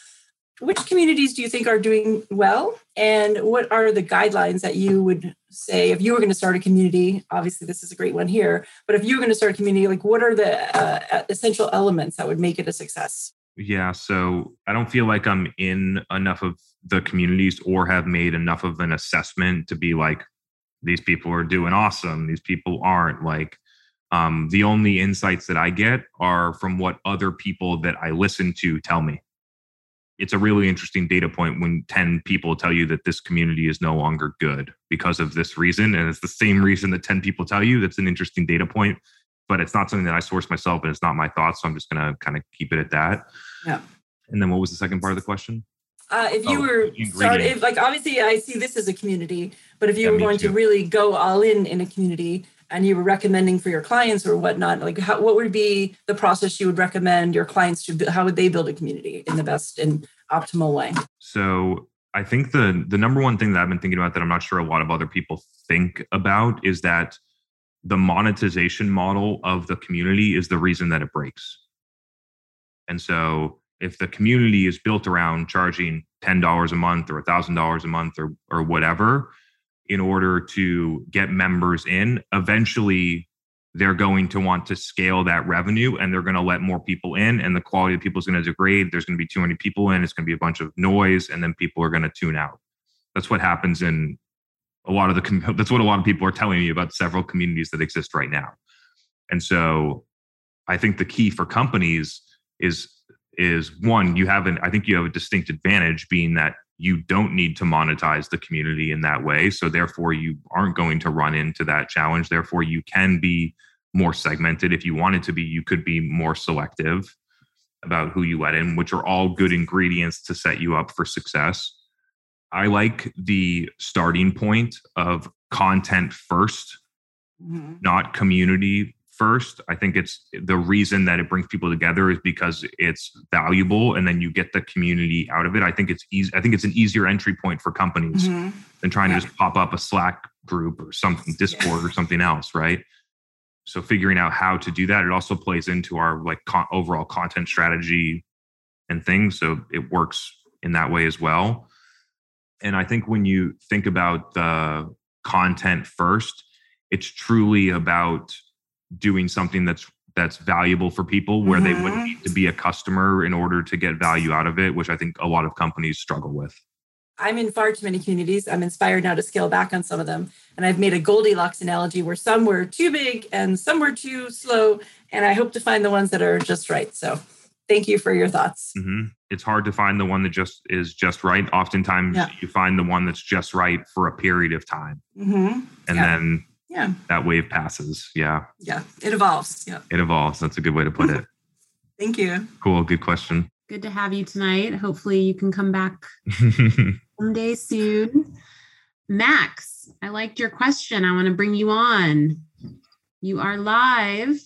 Which communities do you think are doing well? And what are the guidelines that you would say if you were going to start a community? Obviously, this is a great one here, but if you were going to start a community, like what are the uh, essential elements that would make it a success? Yeah, so I don't feel like I'm in enough of the communities or have made enough of an assessment to be like, these people are doing awesome, these people aren't. Like, um, the only insights that I get are from what other people that I listen to tell me. It's a really interesting data point when 10 people tell you that this community is no longer good because of this reason. And it's the same reason that 10 people tell you. That's an interesting data point, but it's not something that I source myself and it's not my thoughts. So I'm just going to kind of keep it at that. Yeah. And then what was the second part of the question? Uh, if you oh, were started, like obviously I see this as a community, but if you yeah, were going to really go all in in a community, and you were recommending for your clients or whatnot like how, what would be the process you would recommend your clients to how would they build a community in the best and optimal way? So i think the the number one thing that i've been thinking about that i'm not sure a lot of other people think about is that the monetization model of the community is the reason that it breaks. And so if the community is built around charging $10 a month or $1000 a month or or whatever in order to get members in. Eventually, they're going to want to scale that revenue and they're going to let more people in and the quality of people is going to degrade there's going to be too many people in it's going to be a bunch of noise and then people are going to tune out that's what happens in a lot of the that's what a lot of people are telling me about several communities that exist right now and so i think the key for companies is is one you have an i think you have a distinct advantage being that you don't need to monetize the community in that way. So therefore, you aren't going to run into that challenge. Therefore, you can be more segmented. If you wanted to be, you could be more selective. about who you let in, which are all good ingredients to set you up for success. I like the starting point of content 1st Mhm. not community first. I think it's the reason that it brings people together is because it's valuable and then you get the community out of it. I think it's easy. I think it's an easier entry point for companies Mhm. than trying Yeah. to just pop up a Slack group or something, Discord or something else, right? So figuring out how to do that, it also plays into our like con- overall content strategy and things. So it works in that way as well. And I think when you think about the content first, it's truly about doing something that's that's valuable for people where they wouldn't Mhm. need to be a customer in order to get value out of it, which I think a lot of companies struggle with. I'm in far too many communities. I'm inspired now to scale back on some of them. And I've made a Goldilocks analogy where some were too big and some were too slow. And I hope to find the ones that are just right. So thank you for your thoughts. hmm It's hard to find the one that just is just right. Oftentimes, Yeah. you find the one that's just right for a period of time, hmm and Yeah. then Yeah. that wave passes. Yeah, Yeah. It evolves. Yeah. it evolves. That's a good way to put it. Thank you. Cool. Good question. Good to have you tonight. Hopefully, you can come back someday soon. Max, I liked your question. I want to bring you on. You are live.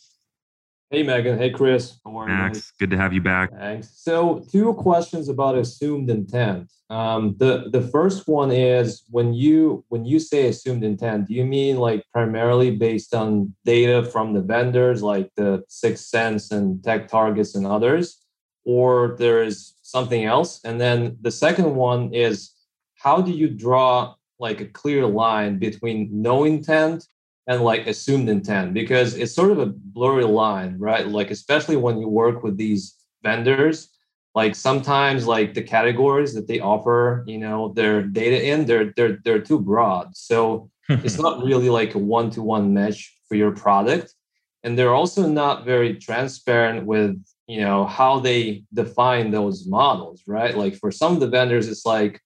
Hey Megan, hey Chris. How are you? Max, good to have you back. Thanks. So, two questions about assumed intent. Um, the the first one is when you when you say assumed intent, do you mean like primarily based on data from the vendors like the 6sense and TechTargets and others, or there is something else? And then the second one is how do you draw like a clear line between no intent and like assumed intent because it's sort of a blurry line right? Like especially when you work with these vendors like sometimes like the categories that they offer you know their data in they're they're they're too broad. So it's not really like a one-to-one match for your product. And they're also not very transparent with you know how they define those models right? Like for some of the vendors it's like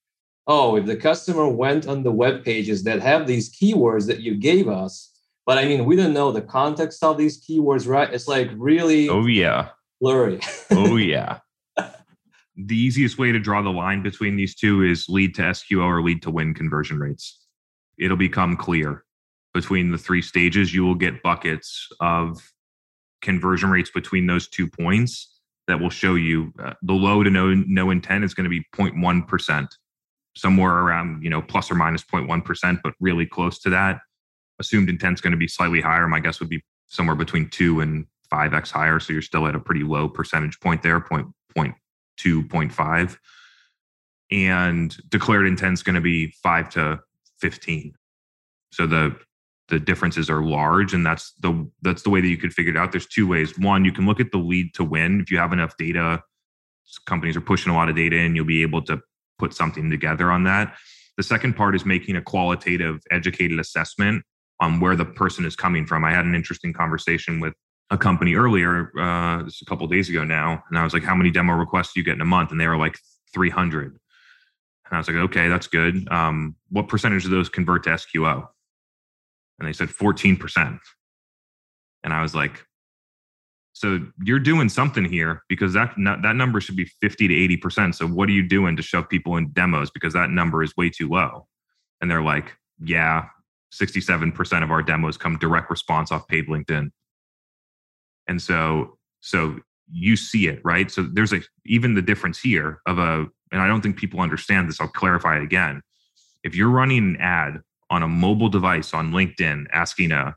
oh if the customer went on the web pages that have these keywords that you gave us but i mean we don't know the context of these keywords right it's like really Oh yeah. blurry Oh yeah. the easiest way to draw the line between these two is lead to SQL or lead to win conversion rates. It'll become clear between the three stages. You will get buckets of conversion rates between those two points that will show you uh, the low to no no intent is going to be 0.1 percent, somewhere around you know plus or minus minus 0.1 percent, but really close to that. Assumed intent is going to be slightly higher. My guess would be somewhere between two and five x higher. So you're still at a pretty low percentage point there, point point two, point five. And declared intent is going to be five to fifteen. So the the differences are large, and that's the that's the way that you could figure it out. There's two ways. One, you can look at the lead to win. If you have enough data, companies are pushing a lot of data in, you'll be able to put something together on that. The second part is making a qualitative, educated assessment on where the person is coming from. I had an interesting conversation with a company earlier, uh, a couple days ago now, and I was like, "How many demo requests do you get in a month?" And they were like, "300." And I was like, "Okay, that's good. Um, what percentage of those convert to SQO?" And they said 14%. And I was like, "So you're doing something here because that that number should be 50 to 80%. So what are you doing to shove people in demos because that number is way too low?" And they're like, "Yeah, 67% of our demos come direct response off paid LinkedIn." And so, so you see it, right? So there's a even the difference here of a, and I don't think people understand this. I'll clarify it again. If you're running an ad on a mobile device on LinkedIn asking a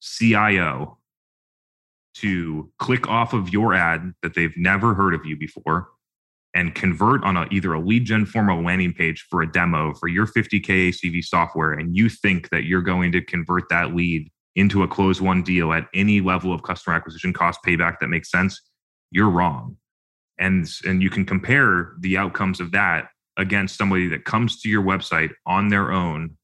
CIO to click off of your ad that they've never heard of you before and convert on a, either a lead gen form or landing page for a demo for your 50K ACV software, and you think that you're going to convert that lead into a close one deal at any level of customer acquisition cost payback that makes sense, you're wrong. And, and you can compare the outcomes of that against somebody that comes to your website on their own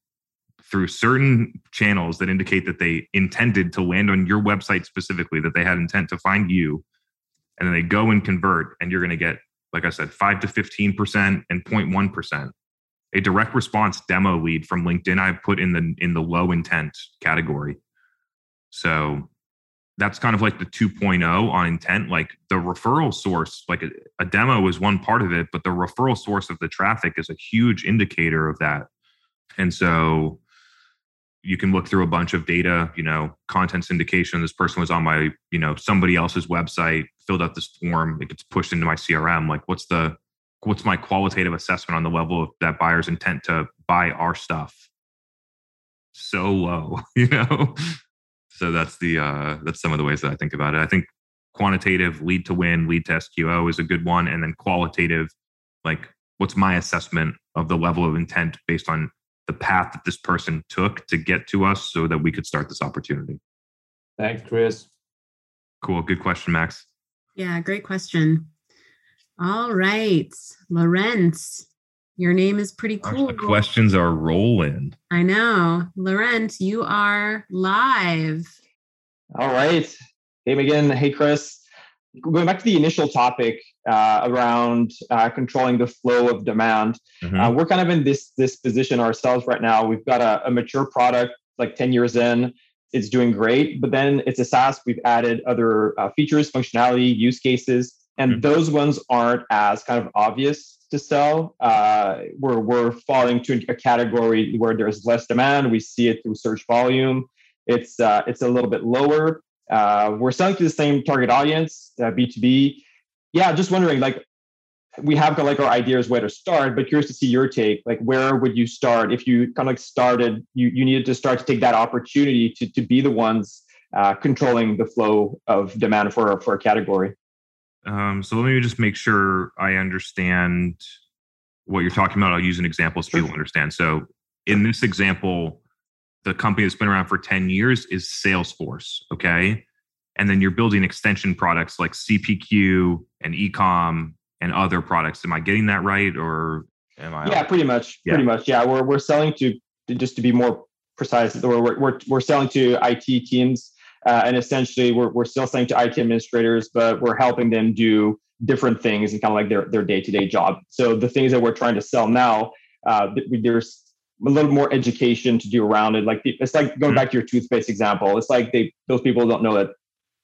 through certain channels that indicate that they intended to land on your website specifically, that they had intent to find you, and then they go and convert, and you're going to get, like I said, five to 15% and 0.1%. A direct response demo lead from LinkedIn, I put in the in the low intent category. So that's kind of like the 2.0 on intent like the referral source like a, a, demo is one part of it but the referral source of the traffic is a huge indicator of that and so you can look through a bunch of data you know content syndication. This person was on my you know somebody else's website filled out this form it gets pushed into my crm like what's the what's my qualitative assessment on the level of that buyer's intent to buy our stuff? So low you know? So that's the uh, that's some of the ways that I think about it. I think quantitative lead to win, lead to SQO is a good one, and then qualitative, like what's my assessment of the level of intent based on the path that this person took to get to us, so that we could start this opportunity. Thanks, Chris. Cool. Good question, Max. Yeah, great question. All right, Lorenz, your name is pretty cool. the questions are rolling. I know. Laurent, you are live. All right. Hey, Megan. Hey, Chris. Going back to the initial topic uh, around uh, controlling the flow of demand, mm-hmm. uh, we're kind of in this this position ourselves right now. We've got a, a mature product, like 10 years in. It's doing great, but then it's a SaaS. We've added other uh, features, functionality, use cases, and mm-hmm. those ones aren't as kind of obvious to sell. Uh, we're, we're falling to a category where there's less demand. We see it through search volume. It's, uh, it's a little bit lower. Uh, we're selling to the same target audience, B2B. Uh, yeah, just wondering, like, we have got like our ideas where to start, but curious to see your take. Like, where would you start if you kind of like started? You you needed to start to take that opportunity to to be the ones uh, controlling the flow of demand for for a category. Um, so let me just make sure I understand what you're talking about. I'll use an example so people understand. So in this example, the company that's been around for 10 years is Salesforce. Okay. And then you're building extension products like CPQ and ecom and other products. Am I getting that right? Or am I? Yeah, pretty much. Yeah. Pretty much. Yeah. We're, we're selling to, just to be more precise, we're, we're, we're selling to IT teams uh, and essentially, we're, we're still selling to IT administrators, but we're helping them do different things and kind of like their, their day-to-day job. So the things that we're trying to sell now, uh, there's a little more education to do around it. Like it's like going mm-hmm. back to your toothpaste example. It's like they those people don't know that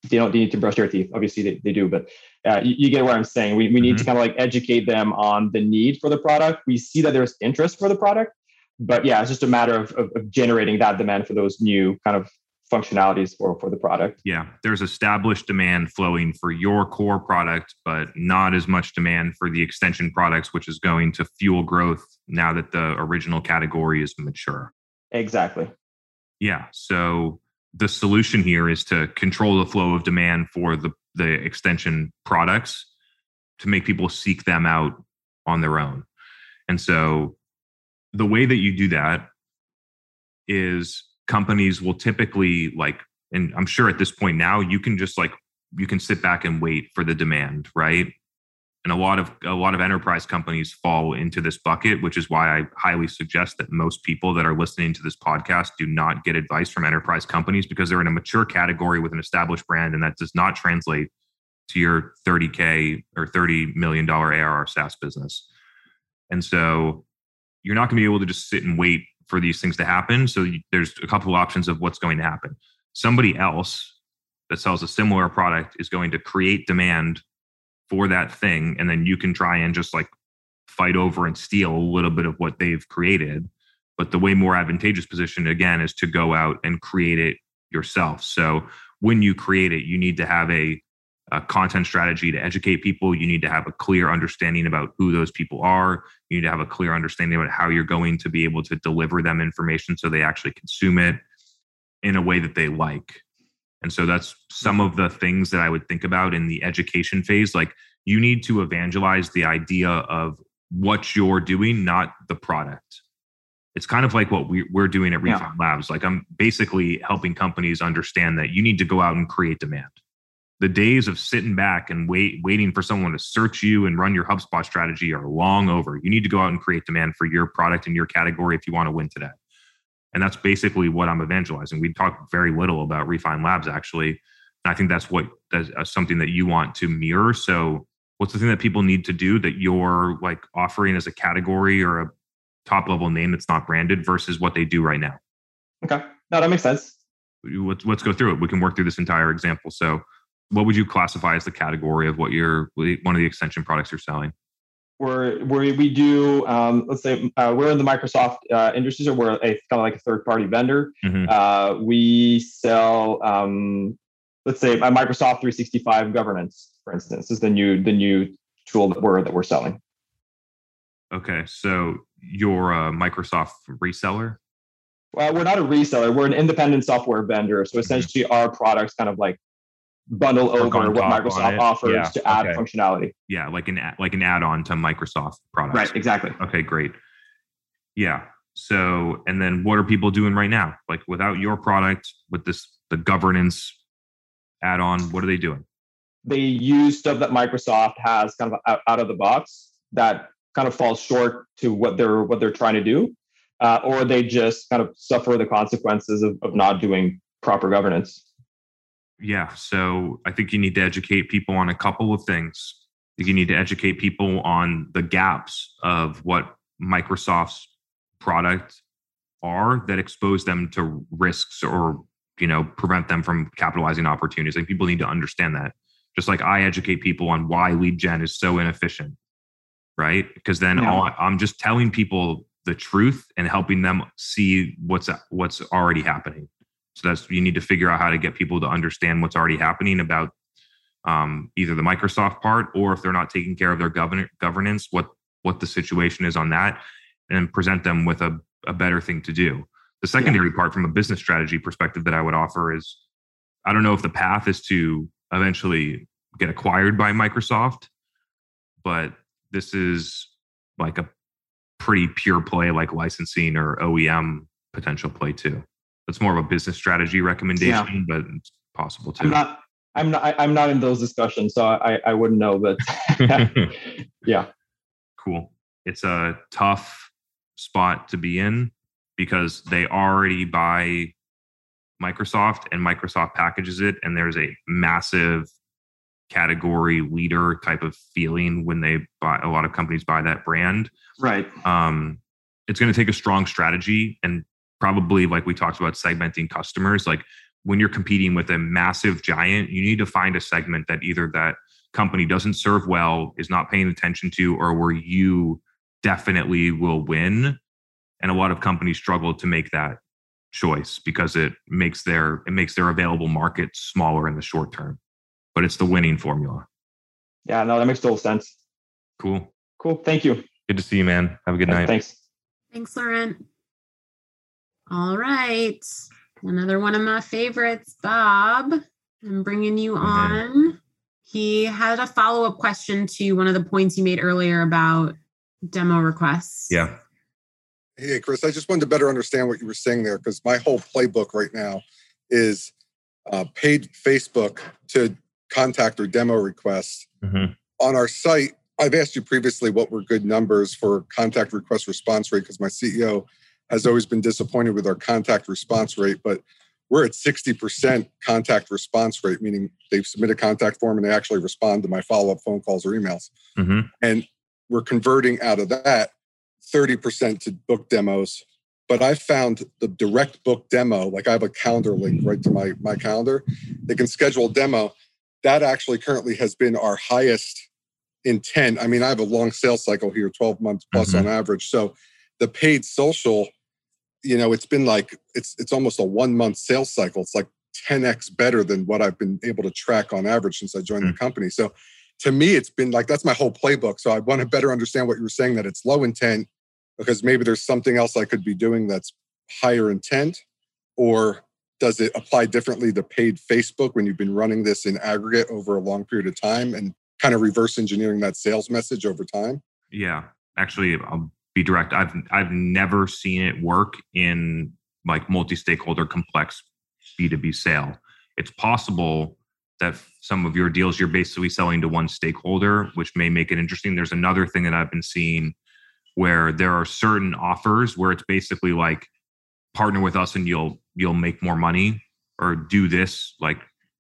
they don't need to brush their teeth. Obviously they, they do, but uh, you, you, get what I'm saying. We, we need mm-hmm. to kind of like educate them on the need for the product. We see that there's interest for the product, but yeah, it's just a matter of, of, of generating that demand for those new kind of functionalities for for the product. Yeah, there's established demand flowing for your core product, but not as much demand for the extension products, which is going to fuel growth now that the original category is mature. Exactly. Yeah. So the solution here is to control the flow of demand for the the extension products to make people seek them out on their own. And so the way that you do that is companies will typically like and i'm sure at this point now you can just like you can sit back and wait for the demand right? And a lot of a lot of enterprise companies fall into this bucket which is why i highly suggest that most people that are listening to this podcast do not get advice from enterprise companies because they're in a mature category with an established brand and that does not translate to your 30k or 30 million dollar arr saas business. And so you're not going to be able to just sit and wait for these things to happen. So there's a couple of options of what's going to happen. Somebody else that sells a similar product is going to create demand for that thing, and then you can try and just like fight over and steal a little bit of what they've created. But the way more advantageous position again is to go out and create it yourself. So when you create it, you need to have a a content strategy to educate people. You need to have a clear understanding about who those people are. You need to have a clear understanding about how you're going to be able to deliver them information so they actually consume it in a way that they like. And so that's some of the things that I would think about in the education phase. Like you need to evangelize the idea of what you're doing, not the product. It's kind of like what we, are doing at Refine yeah. Labs. Like I'm basically helping companies understand that you need to go out and create demand the days of sitting back and wait waiting for someone to search you and run your HubSpot strategy are long over. You need to go out and create demand for your product and your category if you want to win today. And that's basically what I'm evangelizing. We talk very little about Refine Labs actually. And I think that's what that's uh, something that you want to mirror. So what's the thing that people need to do that you're like offering as a category or a top level name that's not branded versus what they do right now? Okay. No, that makes sense. let's let's go through it. We can work through this entire example. So, what would you classify as the category of what you're one of the extension products you're selling? Where where we do, um, let's say uh, we're in the Microsoft uh, industry, so we're a kind of like a third party vendor. Mm-hmm. Uh, we sell, um, let's say, a Microsoft 365 governance, for instance, is the new the new tool that we're that we're selling. Okay, so you're a Microsoft reseller. Well, we're not a reseller. We're an independent software vendor. So essentially, our products kind of like bundle Work over what Microsoft offers Yeah, to add okay. functionality. Yeah, like an like an add-on to Microsoft products. Right, exactly. Okay, great. Yeah. So, and then what are people doing right now? Like without your product, with this the governance add-on, what are they doing? They use stuff that Microsoft has kind of out, out of the box that kind of falls short to what they're what they're trying to do, uh, or they just kind of suffer the consequences of, of not doing proper governance. Yeah. So I think you need to educate people on a couple of things. You need to educate people on the gaps of what Microsoft's product are that expose them to risks or you know prevent them from capitalizing opportunities. Like people need to understand that. Just like I educate people on why lead gen is so inefficient, right? Because then Yeah. all I'm just telling people the truth and helping them see what's what's already happening. So that's you need to figure out how to get people to understand what's already happening about um, either the Microsoft part or if they're not taking care of their govern- governance, what what the situation is on that, and present them with a, a better thing to do. The secondary part from a business strategy perspective that I would offer is I don't know if the path is to eventually get acquired by Microsoft, but this is like a pretty pure play like licensing or OEM potential play too. That's more of a business strategy recommendation, but it's possible too. I'm not. I'm not. I'm not in those discussions, so I I wouldn't know. But yeah, cool. It's a tough spot to be in because they already buy Microsoft and Microsoft packages it, and there's a massive category leader type of feeling when they buy a lot of companies buy that brand. right. Um, it's going to take a strong strategy and probably like we talked about segmenting customers like when you're competing with a massive giant you need to find a segment that either that company doesn't serve well is not paying attention to or where you definitely will win and a lot of companies struggle to make that choice because it makes their it makes their available market smaller in the short term but it's the winning formula Yeah. No, that makes total sense. cool Cool. Thank you. good to see you man have a good night Thanks. Thanks, Laurent. All right. Another one of my favorites, Bob. I'm bringing you on. He had a follow up question to one of the points you made earlier about demo requests. yeah Hey, Chris, I just wanted to better understand what you were saying there because my whole playbook right now is uh, paid Facebook to contact or demo requests. Mhm. On our site, I've asked you previously what were good numbers for contact request response rate because my CEO has always been disappointed with our contact response rate, but we're at 60% contact response rate, meaning they've submitted a contact form and they actually respond to my follow up phone calls or emails. Hmm and we're converting out of that 30% to book demos. But i found the direct book demo like i have a calendar link right to my my calendar. They can schedule a demo. That actually currently has been our highest intent i mean i have a long sales cycle here 12 months plus Mhm. on average. So the paid social you know it's been like it's it's almost a one month sales cycle it's like 10x better than what i've been able to track on average since i joined the hmm. company so to me, it's been like that's my whole playbook. So I want to better understand what you were saying that it's low intent because maybe there's something else I could be doing that's higher intent, or does it apply differently to paid Facebook when you've been running this in aggregate over a long period of time and kind of reverse engineering that sales message over time? Yeah, actually, I'll be direct. I've I've never seen it work in like multi-stakeholder complex B2B sale. It's possible that some of your deals you're basically selling to one stakeholder, which may make it interesting. There's another thing that I've been seeing where there are certain offers where it's basically like partner with us and you'll you'll make more money or do this like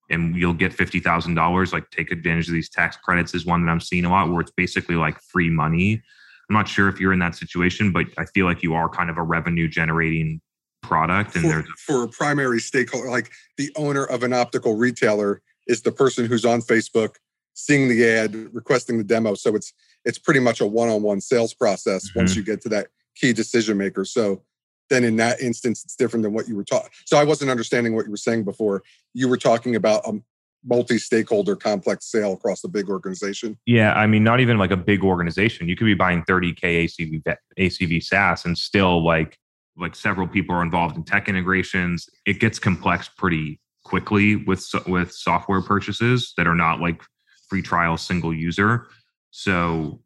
and you'll get fifty thousand dollars. Like take advantage of these tax credits is one that I'm seeing a lot where it's basically like free money. I'm not sure if you're in that situation, but I feel like you are kind of a revenue generating product and for, there's for a primary stakeholder, like the owner of an optical retailer is the person who's on Facebook seeing the ad, requesting the demo. So it's it's pretty much a one-on-one sales process mm-hmm. once you get to that key decision maker. So then in that instance, it's different than what you were talking. So I wasn't understanding what you were saying before. You were talking about a multi-stakeholder complex sale across a big organization. Yeah, I mean, not even like a big organization. You could be buying 30k ACV ACV SaaS and still like like several people are involved in tech integrations. It gets complex pretty quickly with with software purchases that are not like free trial single user. So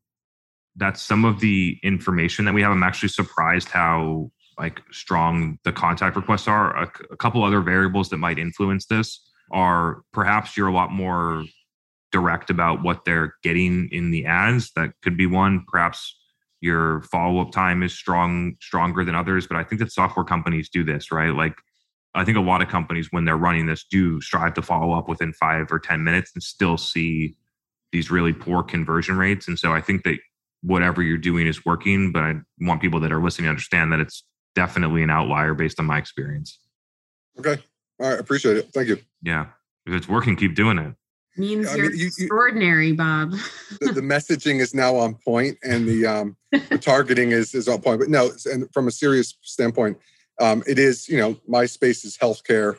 that's some of the information that we have. I'm actually surprised how like strong the contact requests are. A, a couple other variables that might influence this are perhaps you're a lot more direct about what they're getting in the ads. That could be one. Perhaps your follow-up time is strong stronger than others. But I think that software companies do this, right? Like I think a lot of companies when they're running this do strive to follow up within five or 10 minutes and still see these really poor conversion rates. And so I think that whatever you're doing is working, but I want people that are listening to understand that it's definitely an outlier based on my experience. Okay. All right. Appreciate it. Thank you. Yeah. If it's working, keep doing it. Means I you're mean, you, extraordinary, Bob. the, the, messaging is now on point and the, um, the targeting is, is on point. But no, and from a serious standpoint, um, it is, you know, MySpace is healthcare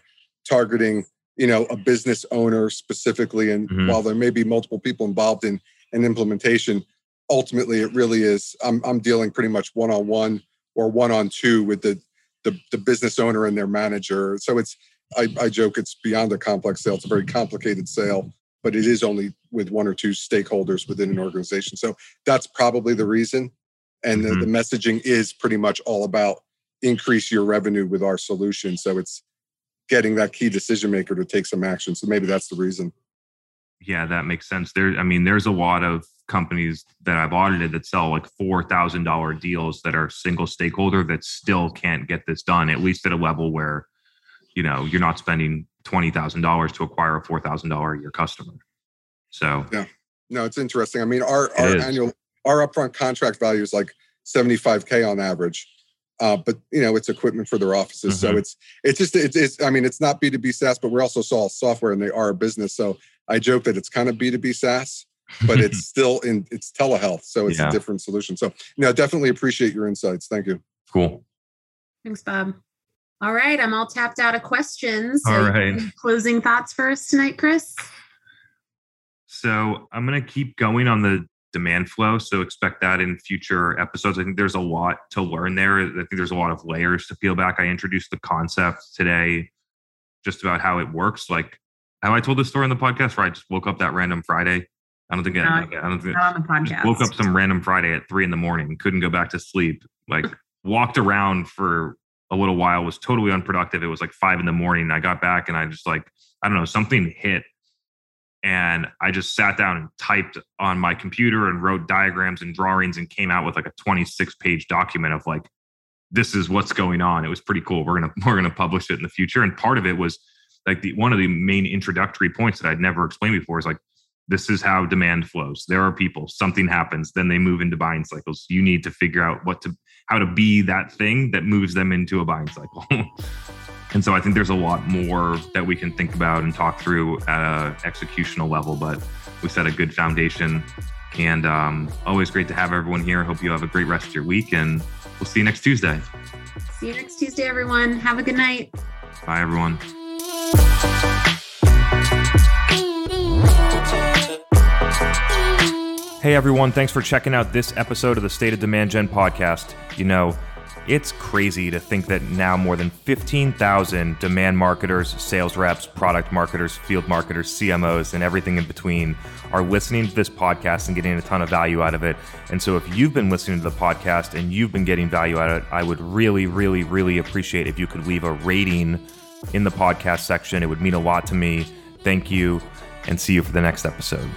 targeting, you know, a business owner specifically. And mm-hmm. while there may be multiple people involved in an implementation, ultimately it really is, I'm, I'm dealing pretty much one on one or one on two with the, the, the business owner and their manager. So it's, I, I joke it's beyond a complex sale. It's a very complicated sale, but it is only with one or two stakeholders within an organization. So that's probably the reason. And mm-hmm. the, the messaging is pretty much all about increase your revenue with our solution. So it's getting that key decision maker to take some action. So maybe that's the reason. Yeah, that makes sense. There, I mean, there's a lot of companies that I've audited that sell like four thousand dollar deals that are single stakeholder that still can't get this done, at least at a level where, you know, you're not spending twenty thousand dollars to acquire a four thousand dollar a year customer. So yeah, no, it's interesting. I mean, our our annual our upfront contract value is like seventy five k on average. Uh, but you know, it's equipment for their offices. Mm-hmm. So it's it's just it's, it's I mean, it's not B two B SaaS, but we're also all software, and they are a business. So I joke that it's kind of B two B SaaS, but it's still in it's telehealth, so it's yeah. a different solution. So you know, definitely appreciate your insights. Thank you. Cool. Thanks, Bob. All right, I'm all tapped out of questions. So all right. Closing thoughts for us tonight, Chris. So I'm going to keep going on the demand flow. So expect that in future episodes. I think there's a lot to learn there. I think there's a lot of layers to peel back. I introduced the concept today just about how it works. Like how I told this story on the podcast where I just woke up that random Friday. I don't think not, I, I don't think on the podcast. woke up some random Friday at three in the morning, couldn't go back to sleep. Like walked around for a little while, was totally unproductive. It was like five in the morning. I got back and I just like, I don't know, something hit and I just sat down and typed on my computer and wrote diagrams and drawings and came out with like a 26 page document of like this is what's going on. It was pretty cool. We're gonna we're gonna publish it in the future. And part of it was like the one of the main introductory points that I'd never explained before is like this is how demand flows. There are people, something happens, then they move into buying cycles. You need to figure out what to how to be that thing that moves them into a buying cycle. And so I think there's a lot more that we can think about and talk through at a executional level, but we set a good foundation. And um, always great to have everyone here. Hope you have a great rest of your week, and we'll see you next Tuesday. See you next Tuesday, everyone. Have a good night. Bye, everyone. Hey, everyone. Thanks for checking out this episode of the State of Demand Gen podcast. You know, it's crazy to think that now more than 15,000 demand marketers, sales reps, product marketers, field marketers, CMOs, and everything in between are listening to this podcast and getting a ton of value out of it. And so, if you've been listening to the podcast and you've been getting value out of it, I would really, really, really appreciate if you could leave a rating in the podcast section. It would mean a lot to me. Thank you, and see you for the next episode.